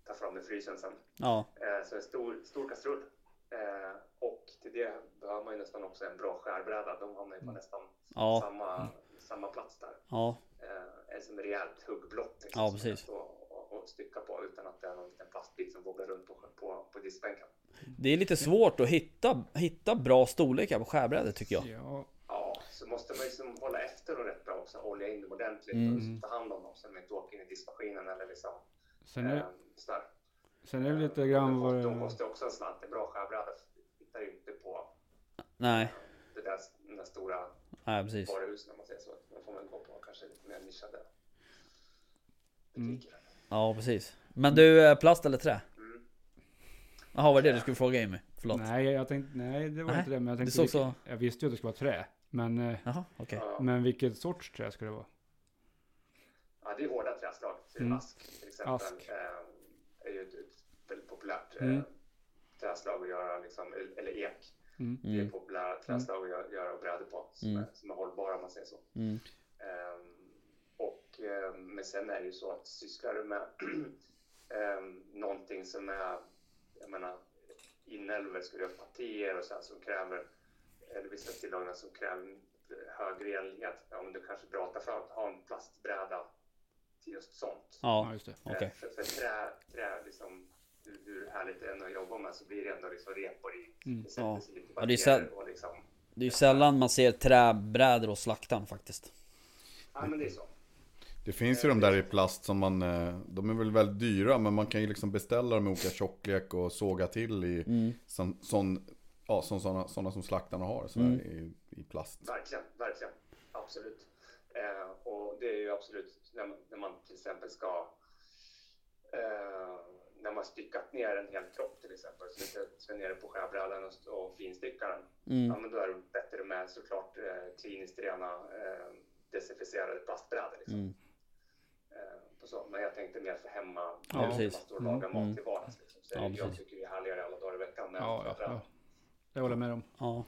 ta fram den i frysen sen. Ja. Eh, så en stor, stor kastrull. Eh, och till det behöver man ju nästan också en bra skärbräda. De har man ju på nästan Ja. samma, samma plats där. Ja. Eh, en som är rejält huggblock. Liksom, Ja, precis. och, och stycka på utan att det är någon liten plastbit som wobblar runt på, på, på diskbänken. Det är lite svårt att hitta, hitta bra storlekar på skärbrädor tycker jag. Ja, Ja, så måste man liksom hålla efter och rätt bra också. Olja in dem ordentligt Mm. och ta hand om dem så de inte åker in i diskmaskinen eller liksom sen är, eh, sådär. sen är det lite grann vad de, de det... kostar också en slant. En bra skärbräda hittar ju inte på Nej, det där, den där stora nej precis. varuhusen om man säger så. Då får man gå på kanske lite mer nischade Mm. Ja, precis. Men du, eh, plast eller trä? Mm. Jaha, var det det du skulle fråga Jimmy? Förlåt. Nej, jag tänkte, nej det var Nej, inte det. Men jag tänkte, såg vilket- så- jag visste ju att det skulle vara trä. Men, eh, Jaha. Ja. men vilket sorts trä ska det vara? Ja, det är hårda Mm. Ask till exempel Ask. eh, är ju ett, ett väldigt populärt Mm. eh, träslag att göra, liksom, eller ek. Mm. Det är Mm. populära träslag att göra, göra brädor på som, Mm. är, som är hållbara om man säger så. Mm. Ehm, och, ehm, men sen är det ju så att sysslar du med um, *clears throat* någonting som är, jag menar, inälvor ska du göra patéer och så här som kräver, eller vissa tillagningar som kräver hög renlighet. Ja, men du kanske bra att ta fram, ha en plastbräda till just sånt. Ja, just det. Eh, För, för trä, trä liksom, hur, hur härligt det är än att jobba med så blir det ändå liksom repor i. Mm. Ja. det är så- och liksom, Det är ju sällan man ser träbrädor och slaktaren faktiskt. ja men det är så. Det finns ju de där i plast som man, eh, de är väl väldigt dyra men man kan ju liksom beställa dem i olika tjocklek och såga till i Mm. sån, sån, ja, sådana som slaktarna har sådär, Mm. i, i plast. Verkligen, verkligen. Absolut. Eh, och det är ju absolut när man, när man till exempel ska eh, när man styckat ner en hel kropp till exempel, så ska, ska ner på skärbrädan och, och finstycka den. Ja, Mm. men då är det bättre med såklart eh, kliniskt rena eh, desinficerade plastbrädor. Liksom. Mm. Eh, och så. Men jag tänkte mer för hemma, Ja, när man står och lagar Mm, mat till vardags. Liksom. Så Ja, jag precis. tycker det är härligare alla dagar i veckan med Ja, ja, bräda. ja. Det håller jag med om. Ja.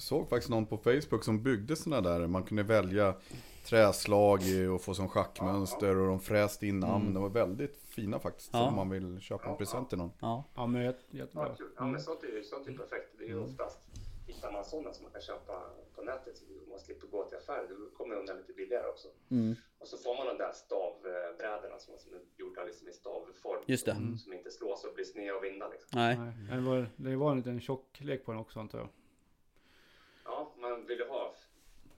Jag såg faktiskt någon på Facebook som byggde sådana där, man kunde välja träslag och få som schackmönster och de fräste in namn. De var väldigt fina faktiskt, Ja. om man vill köpa en present till någon. Ja. Ja, men jätte- jättebra. Ja, men sånt är ju sånt är perfekt. Det är ju oftast, hittar man sådana som man kan köpa på nätet så man slipper gå till affärer, då kommer det undan lite billigare också. Mm. Och så får man de där stavbrädorna som som är gjorda liksom i stavform. Just det. Som, som inte slås och blir sned och vinda liksom. Nej. Nej, men det var, det var en liten tjocklek på den också antar jag. Ja, man vill ju ha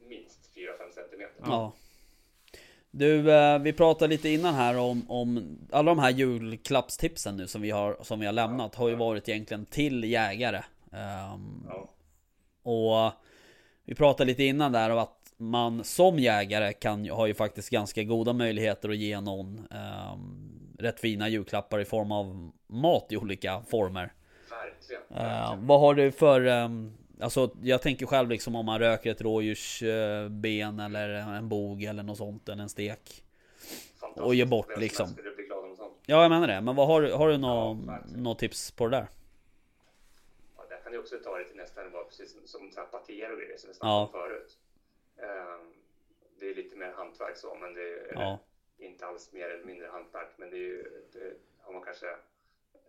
minst 4-5 centimeter. Ja. Du, eh, vi pratade lite innan här om, om alla de här julklappstipsen nu som vi har, som vi har lämnat har ju varit egentligen till jägare. Ehm, Ja. och vi pratade lite innan där om att man som jägare kan, ju- har ju faktiskt ganska goda möjligheter att ge någon ehm, rätt fina julklappar i form av mat i olika former. Verkligen. Uh, verkligen. vad har du för, ehm, alltså jag tänker själv liksom om man röker ett rådjursben eller en bog eller något sånt, eller en stek. Och ge bort, liksom. Ja jag menar det, men vad har, du- har du Ja, något verkligen. nå tips på det där? Ja, där kan ju också ta det till nästa nivå, precis som, som trapatier och grejer som vi Ja. snackade om förut. Ehm, det är lite mer hantverk så, men det är Ja. inte alls mer eller mindre hantverk. Men det är ju, det har man kanske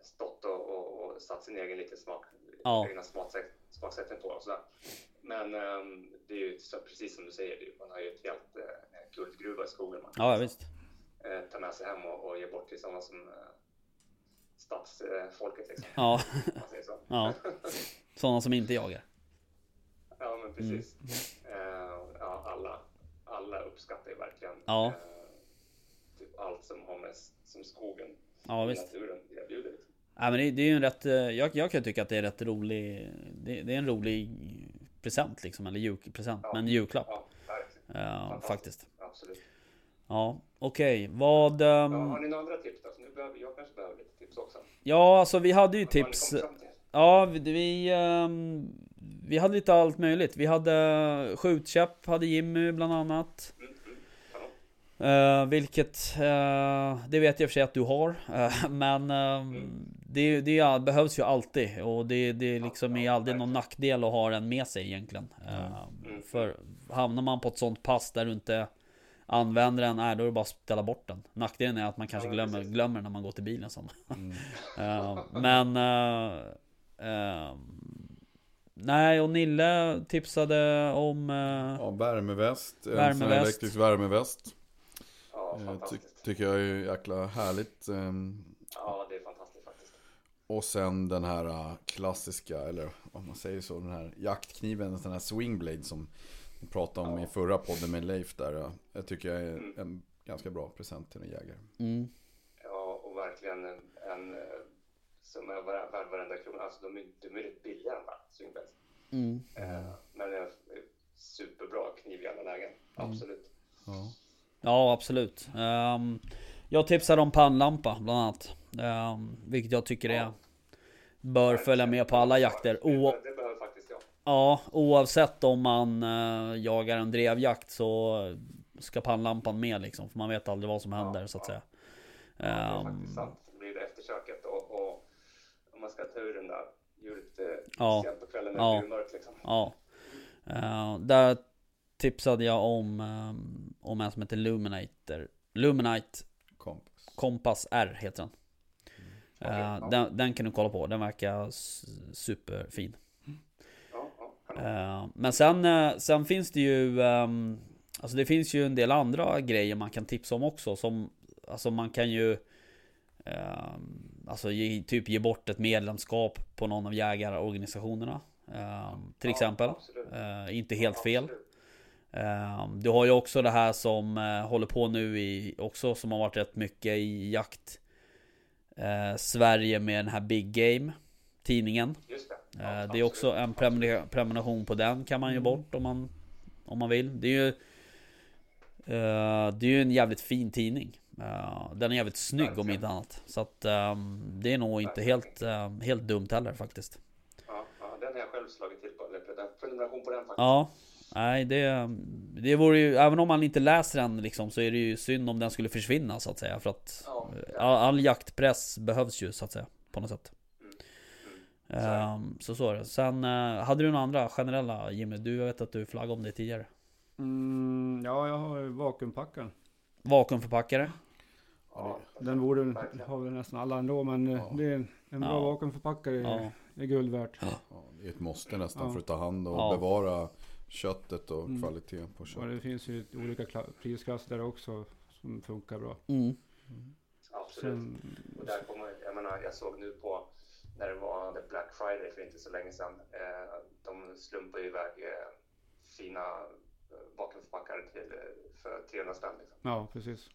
stått och, och, och satt sin egen lite smak, Ja. egna smaksätt, smaksättning på. Och sådär. Men ehm, det är ju precis som du säger, man har ju ett helt eh, guldgruva i skogen. Man kan Ja, liksom, visst. eh, ta med sig hem och, och ge bort till sådana som eh, stadsfolket liksom. Ja, så. ja. Sådana som inte jagar. Ja, men precis. Eh, ja, alla, alla uppskattar ju verkligen Ja. typ allt som har med som skogen Ja, visst. naturen erbjuder. Ja, men det, det är ju en rätt, eh, jag, jag kan tycka att det är rätt rolig, det, det är en rolig present liksom, eller julpresent, Ja. men julklapp. Ja. Ja, faktiskt. Absolut. Ja, okej. Vad... Ja, ehm, har ni några andra tips då? Nu behöver, jag kanske behöver lite tips också. ja, alltså vi hade ju tips. Ja, vi, vi, ehm, vi hade lite allt möjligt. Vi hade skjutkäpp, hade Jimmy bland annat. Mm. Uh, vilket, eh, det vet jag för sig att du har. Eh, *laughs* men ehm, det, det behövs ju alltid. Och det, det liksom är aldrig någon nackdel att ha den med sig egentligen. Eh, Mm. För hamnar man på ett sånt pass där du inte använder den, nej, då är det bara att ställa bort den. Nackdelen är att man kanske glömmer, glömmer när man går till bilen sen. Mm. *laughs* Eh, men... ehm, nej, och Nille tipsade om... eh, Ja, värmeväst. En Värmeväst. elektrisk värmeväst. Ja, Eh, ty fantastiskt. tycker jag är jäkla härligt. Ehm, Ja, det är fantastiskt faktiskt. Och sen den här äh, klassiska, eller om man säger så, den här jaktkniven, den här swingblade som vi pratade om i förra podden med Leif där. ja. Jag tycker jag är en ganska bra present till en jägare. mm, Ja, och verkligen en, en eh, som är värd varenda krona. Alltså de är, de är rätt billiga de här swingbeds. mm. Eh, men det är superbra kniv i alla lägen. Absolut. Ja. Ja, absolut. Ehm, jag tipsade om pannlampa bland annat. Ehm, vilket jag tycker är... Bör följa med på alla jakter. O- ja, oavsett om man eh, jagar en drevjakt så ska pannlampan med liksom. För man vet aldrig vad som händer så att säga. Det är Ehm, faktiskt sant. Det blir det eftersöket och, och om man ska ta ur den där ljudet eh, Ja. sent på kvällen när Ja. det blir mörkt liksom. Ja. Eh, där tipsade jag om, ehm, om en som heter Luminator. Luminite Kompass. Kompass R heter den. Okej, Eh, ja. den. Den kan du kolla på, den verkar superfin. Ja, ja. Eh, men sen, eh, sen finns det ju ehm, Alltså det finns ju en del andra grejer man kan tipsa om också som Alltså man kan ju ehm, Alltså ge, typ ge bort ett medlemskap på någon av jägarorganisationerna Till Ja, exempel Inte helt fel Absolut. Ehm, Du har ju också det här som eh, håller på nu i Också som har varit rätt mycket i jakt eh, Sverige med den här Big Game Tidningen Just det. Eh, Ja, det är absolut. också en prenumeration på den kan man ju bort om man Om man vill. Det är ju Det är ju en jävligt fin tidning. Den är jävligt snygg om inte annat. Så att ehm, det är nog inte helt, helt dumt heller faktiskt. Ja, ja, den har jag själv slagit till på. Prenumeration på den faktiskt. Ja. Nej det, det vore ju, även om man inte läser den liksom så är det ju synd om den skulle försvinna så att säga. För att Ja, eh, all, all jaktpress behövs ju så att säga. På något sätt. Mm. Det. Ehm, så så är det. Sen eh, hade du några andra generella Jimmy? Du vet att du flaggade om det tidigare. Mm, ja, jag har vakuumpackaren. Vakuumförpackare. Ja, Den borde Verkligen. ha väl nästan alla ändå, men eh, Ja. det är en, bra Ja. vakuumförpackare. Ja. är är guld värt. Ja, det är ett måste nästan Ja. för att ta hand och Ja. bevara köttet och Mm. kvaliteten på Och köttet. det finns ju olika kla- prisklasser där också som funkar bra. Mm. absolut. Sen, Och där kommer, jag menar, jag såg nu på när det var Black Friday för inte så länge sedan. Eh, de slumpar ju iväg eh, fina eh, vakuumförpackare till eh, för 300 spänn. Liksom. ja, precis.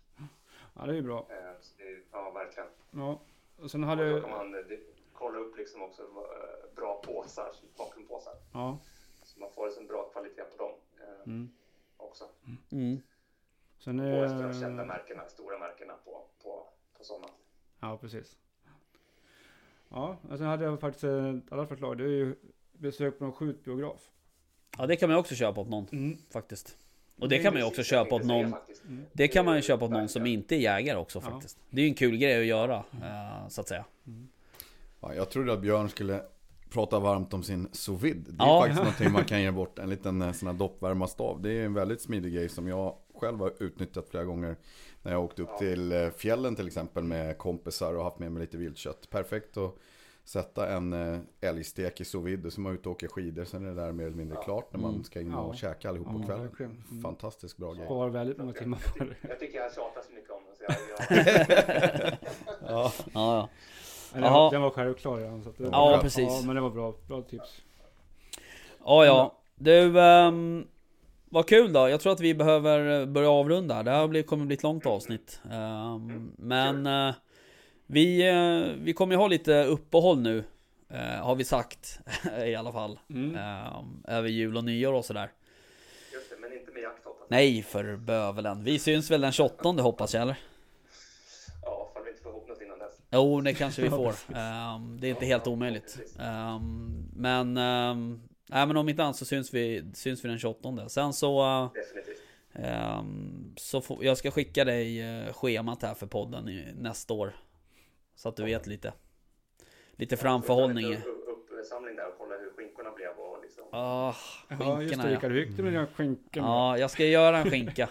Ja, det är ju bra. Eh, det ja, verkligen. Ja, och sen Och hade... då kan man eh, det, kolla upp liksom också eh, bra påsar, vakuumpåsar. Ja. Så man får liksom bra kvalitet på dem eh, Mm. också. Mm. Sen På efter de kända är... märkena, stora märkena på, på, på sådana. Ja, precis. Ja, och sen hade jag faktiskt ett annat förslag. Det är ju besök på någon skjutbiograf. Ja det kan man också köpa åt någon Mm. faktiskt. Och det kan man ju också köpa åt någon. Det kan man ju köpa åt någon som inte är jägare också Ja. faktiskt. Det är ju en kul grej att göra. eh, så att säga. Ja, jag trodde att Björn skulle pratar varmt om sin sous vide. Det är Ja. faktiskt någonting man kan ge bort. En liten eh, sån här doppvärmarstav. Det är en väldigt smidig grej som jag själv har utnyttjat flera gånger. När jag åkt upp till eh, fjällen till exempel med kompisar och haft med mig lite viltkött. Perfekt att sätta en eh, älgstek i sous vide. Så man är ute och åker skidor. Sen är det där mer eller mindre klart när man Mm. ska in och Ja. käka allihop på kvällen. Mm. Fantastiskt bra grej. Sparar väldigt många timmar på det. Jag tycker jag tjatar så mycket om det. Så jag, jag, *laughs* *laughs* Ja. Ja, ja. Men Jaha. den, var, den självklar redan. Så att det var Ja, bra. precis. Ja, men det var bra. Bra tips. Ja, ja. Du, um, vad kul då. Jag tror att vi behöver börja avrunda. Det här blir, kommer bli ett långt avsnitt. Ehm, men eh, vi, eh, vi kommer ju ha lite uppehåll nu. eh, har vi sagt *laughs* i alla fall. Mm. Ehm, över jul och nyår och sådär. just det, men inte med jakt hoppas jag. Nej, för bövelen. Vi syns väl den 28 hoppas jag eller? Ja, ifall vi inte får ihop Jo, det kanske vi får. Ehm, det är inte helt omöjligt. Ehm, men, um, nej, men om inte annat så syns vi, syns vi den 28. Sen så, Definitivt. ehm, så får, jag ska skicka dig eh, schemat här för podden i, nästa år. Så att du vet lite. Lite framförhållning. Upp, uppsamling där och kolla hur skinkorna blev och liksom. Ah, Ja, just skinkorna det. ja. Rickard, hur gick det med dina skinkor? Ja, jag ska göra en skinka.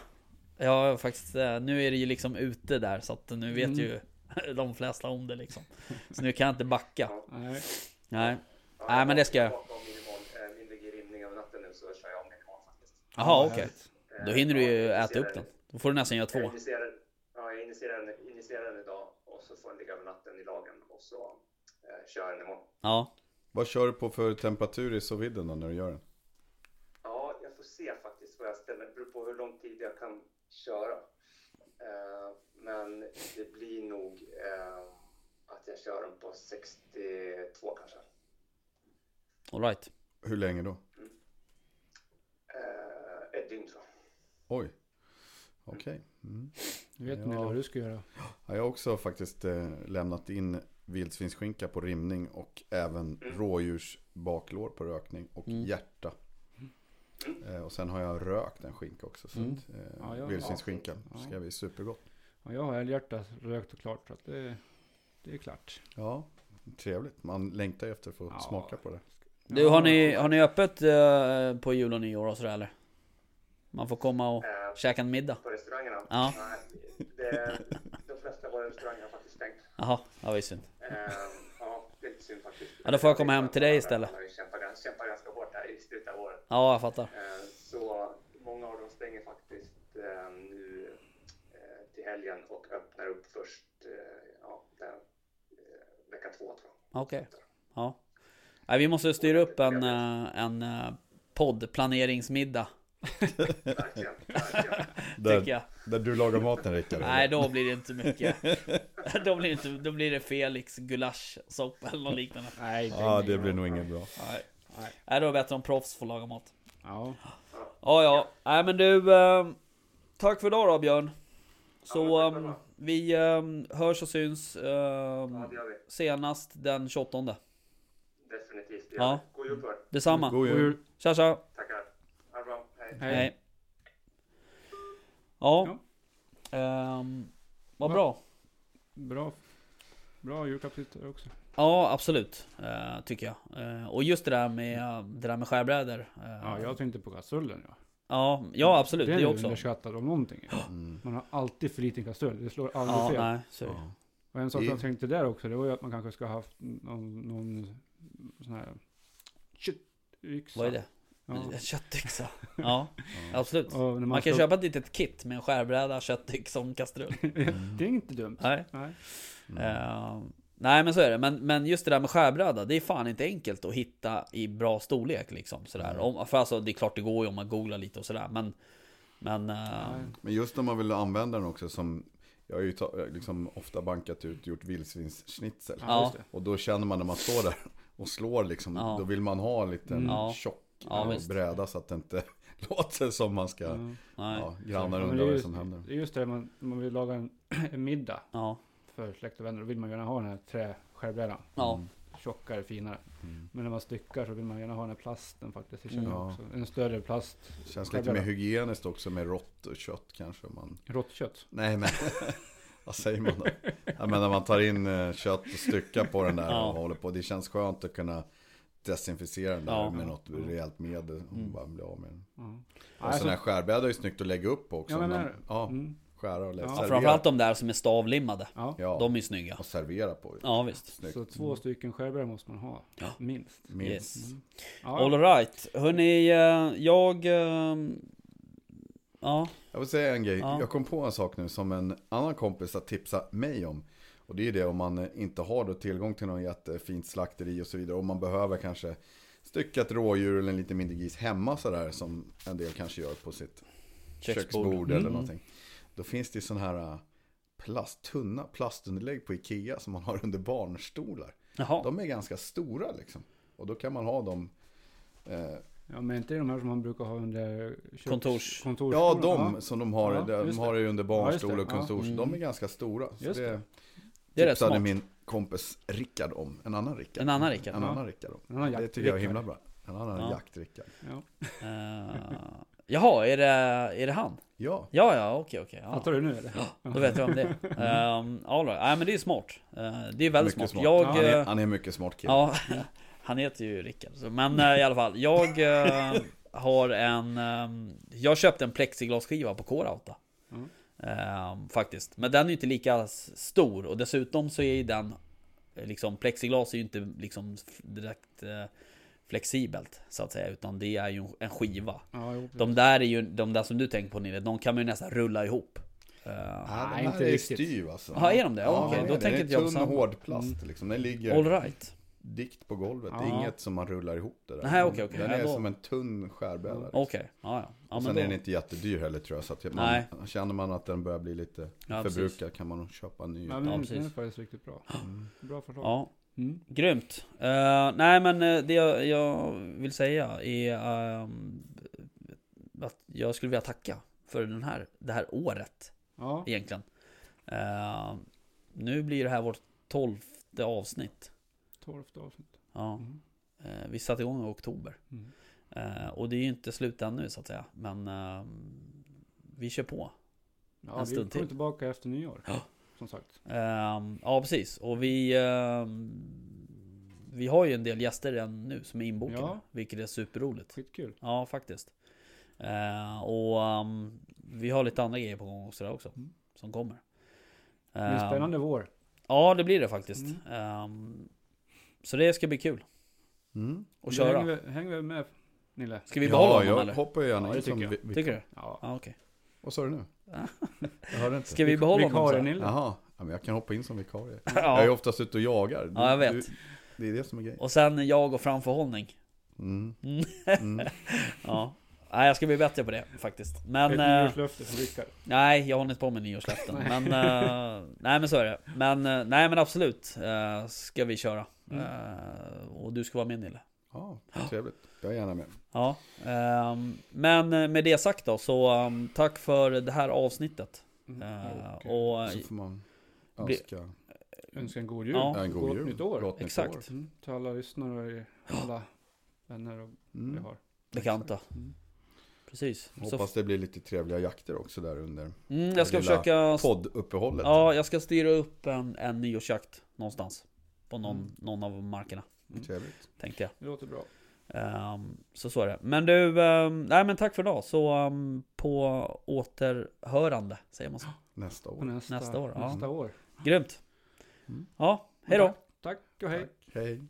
Har faktiskt, eh, nu är det ju liksom ute där så att nu vet Mm. ju *laughs* de flesta om det liksom. Så nu kan jag inte backa. Nej. Nej. Ja, Nej, men det ska jag. Eh, min ligger i rimning över natten nu så kör jag om faktiskt. Jaha, Ja, okej. härligt. Eh, Då hinner du ju jag äta upp den. Då får du nästan göra Jag två. initierar, ja, jag initierar, den, idag och så får den ligga över natten i lagen och så eh, kör jag den imorgon. Ja. Vad kör du på för temperatur i sous viden då när du gör den? Ja, jag får se faktiskt vad jag ställer. Det beror på hur lång tid jag kan köra. Men det blir nog eh, att jag kör den på 62 kanske. Alright. Hur länge då? Eh, ett dygn tror jag. Oj. Okej. Mm. Du vet Ja. Nille vad du ska göra. Ja, jag har också faktiskt eh, lämnat in vildsvinsskinka på rimning och även Mm. rådjursbaklår på rökning och Mm. hjärta. Eh, och sen har jag rökt en skinka också. Så Mm. att, eh, Ja, ja. vildsvinsskinka Ja. ska bli supergott. Ja, jag har älghjärta rökt och klart. Så att det, det är klart. Ja, trevligt. Man längtar ju efter att få Ja. smaka på det. Du, har ni, har ni öppet eh, på jul och nyår och sådär eller? Man får komma och Eh, käka en middag? på restaurangerna? Ja. Nej, det, de flesta av våra restauranger har faktiskt stängt. Jaha, ja visst synd. Eh, ja, det är lite synd faktiskt. Ja, då får jag komma hem till dig istället. Jag kämpar, kämpar ganska hårt här i slutet av året. Ja, jag fattar. Eh, Så många av dem stänger faktiskt eh, nu eh, till helgen och öppnar upp först eh, ja, den, eh, vecka två tror jag. Okej. Ja. Nej, vi måste styra upp en, eh, en poddplaneringsmiddag. Verkligen, verkligen. *laughs* Tycker jag. där du lagar maten Rickard. Nej, då blir det inte mycket. *laughs* då, blir det inte, då blir det Felix gulaschsoppa eller något liknande. Nej, Ja, det blir nog inget bra. Nej. Nej. Nej, då är det bättre om proffs får laga mat. Ja. Ja, ja. Nej, men du. Eh, tack för idag då Björn. Så Ja, själva. vi eh, hörs och syns eh, Ja, senast den 28. Definitivt. Det Ja. gör vi. God jul på er. Detsamma. God God jul. Tja tja. Tackar. Ha det bra. Hej. Hej. Hej. Ja. Ehm, vad bra. Bra. Bra julklappstittare också. Ja, absolut. eh, tycker jag. Eh, och just det där med, det där med skärbrädor. eh, Ja, jag tänkte på kastrullen. Ja. Ja, ja, absolut. Det Det, är också. underskattat om någonting. Mm. Man har alltid för liten kastrull. Det slår aldrig Ja, fel. nej, så är. Ja. Och en sak Det- jag tänkte där också, det var ju att man kanske ska ha haft någon, någon sån här köttyxa. Vad är det? Ja. En *laughs* köttyxa. *laughs* Ja, absolut. Man, Man kan ska- köpa ett litet kit med en skärbräda, köttyxa och en kastrull. *laughs* det är inte dumt. Nej. Nej. Mm. Eh, nej men så är det. Men, men just det där med skärbräda, det är fan inte enkelt att hitta i bra storlek liksom. Sådär. Mm. Om, för alltså, det är klart det går ju om man googlar lite och sådär. Men, men eh, Nej. Men just när man vill använda den också som Jag har ju ta, liksom ofta bankat ut och gjort vildsvinsschnitzel. Ja. Och då känner man när man står där *laughs* och slår liksom, Ja. då vill man ha en liten Mm. Ja. tjock Ja, eh, bräda så att det inte *laughs* låter som man ska, nej. ja, grannar undrar vad just- som händer. Det är just det, man, man vill laga en, *clears throat* en middag Ja, för släkt och vänner. Då vill man gärna ha den här träskärbrädan. ja, Mm. Tjockare, finare. Mm. Men när man styckar så vill man gärna ha den här plasten faktiskt. Det känner jag Ja. också. En större plast. Känns lite mer hygieniskt också med rått och kött kanske. Man... Råttkött. Nej men, *laughs* vad säger man då? Jag menar man tar in eh, kött och styckar på den där Ja. och håller på. Det känns skönt att kunna desinficera den där Ja. med något rejält medel och Mm. bara bli av med den. Ja. Och Alltså- sådana här skärbrädor är ju snyggt att lägga upp på också. Ja, men Man- det? ja Mm. Skära och lägga, Ja, servera. framförallt de där som är stavlimmade. Ja. De är snygga. och servera på. Ja visst. Snyggt. Så två stycken skärbrädor måste man ha. Ja. Minst. Minst. Yes. Mm. Ja, All right. Eh, jag... eh, Ja, Jag vill säga en grej. Ja. Jag kom på en sak nu som en annan kompis har tipsat mig om. Och det är det om man inte har då tillgång till någon jättefint slakteri och så vidare. Om man behöver kanske stycka ett rådjur eller en lite mindre gris hemma sådär. Som en del kanske gör på sitt köksbord, köksbord. eller Mm. någonting. Då finns det sådana här äh, plast, tunna plastunderlägg på Ikea som man har under barnstolar. Jaha. De är ganska stora liksom. Och då kan man ha dem. Eh, ja, men inte de här som man brukar ha under köks- Kontors- kontorsstolen? ja, de som de har, Ja, de har det ju under Ja, barnstol det. och kontor. Ja. De är ganska stora. Så Just det, det. Det är rätt smart. min kompis Rickard om. En annan Rickard. En annan Rickard. En Ja. annan Rickard om. Det tycker jag är himla bra. En annan Ja. jakt-Rickard. Ja. Jaha, är det, är det han? Ja. Ja, ja, okej, okej. Ja. Fattar du nu eller? Då vet jag om det är. *laughs* Um, all right. Nej men det är smart. Eh, det är väldigt smart. smart. Jag... Han, är, eh, han är mycket smart kille. Ja, *laughs* han heter ju Rickard. Men eh, i alla fall, jag eh, har en... ehm, jag köpte en plexiglasskiva på K-Rauta. Mm. Ehm, faktiskt. Men den är ju inte lika stor och dessutom så är ju den... Liksom plexiglas är ju inte liksom direkt flexibelt så att säga. Utan det är ju en skiva. Ja, jo, De där är ju, de där som du tänker på Nille, de kan man ju nästan rulla ihop. Eh, Ja, Nej, inte är riktigt. styv alltså. Ja, är de det? Okej, den då är tänker det. jag på tunn och samma. hård plast liksom. Den ligger all right. dikt på golvet. Det Ja. är inget som man rullar ihop det där. Nej, okej, okej. Den Ja, är då- som en tunn skärbräda. liksom. Okej, ja ja. ja sen då, är den inte jättedyr heller tror jag. Så att man, Nej. känner man att den börjar bli lite ja, förbrukad kan man köpa en ny. Ja, Ja, men den är faktiskt riktigt bra. Mm. Bra förslag. Ja, Mm. grymt. Eh, nej men eh, det jag, jag vill säga är ehm, att jag skulle vilja tacka för den här, det här året Ja. egentligen. Eh, nu blir det här vårt tolfte avsnitt. Tolfte avsnitt. Ja, Mm. eh, vi satte igång i oktober. Mm. Eh, och det är ju inte slut ännu så att säga. Men ehm, vi kör på. Ja, En vi stund kommer till. tillbaka efter nyår. Ja. Som sagt. Ehm, ja, precis. Och vi... ehm, vi har ju en del gäster redan nu som är inbokade. Ja. Vilket är superroligt. Skitkul. Ja, faktiskt. Eh, och ehm, vi har lite andra grejer på gång också där också. Mm. Som kommer. Det blir en Ehm, spännande vår. Ja, det blir det faktiskt. Mm. Ehm, så det ska bli kul Mm. Du köra. Hänger vi, hänger vi med Nille? Ska vi behålla Ja, honom jag eller? hoppar ju gärna Ja, det in som tycker jag. vi, vi, Tycker du? Ja. Ja, okej. Vad sa du nu? *laughs* Jag hörde inte. Ska vi behålla honom? Vikarie? Nille? Jaha, ja, men jag kan hoppa in som vikarie. *laughs* Jag är ju Ja. oftast ute och jagar. ja, jag vet. Du, det är det som är grejen. Och sen jag och framförhållning. Mm. Mm. Mm. *laughs* Ja. Nej, jag ska bli bättre på det faktiskt. Men... Ett eh, nyårslöfte från Rickard. Nej, jag håller inte på med nyårslöften. men, eh, nej men så är det. Men, eh, nej men absolut. eh, ska vi köra. Mm. Och du ska vara med Nille. Ja, trevligt. Jag är gärna med. Ja. ehm, men eh, med det sagt då, så um, tack för det här avsnittet. Mm. Eh, Och, och, Så får man önska önska en god jul. Ja. en god Gott jul. nytt år. Gott nytt Exakt. år. Mm. Till alla lyssnare och alla vänner och vi Mm. har. bekanta. Mm. Precis. Så, Hoppas det blir lite trevliga jakter också där under mm, jag ska försöka... podduppehållet. Ja, jag ska styra upp en, en nyårsjakt någonstans. På någon, Mm. någon av markerna. Trevligt. Tänkte jag. Det låter bra. Ehm, så så är det. Men du, ehm, nej men tack för idag. Så ehm, på återhörande, säger man så. Nästa år. nästa, Nästa år, ja. Nästa år. Grymt. Mm. Ja, hej då. Tack och hej. Tack. Hej.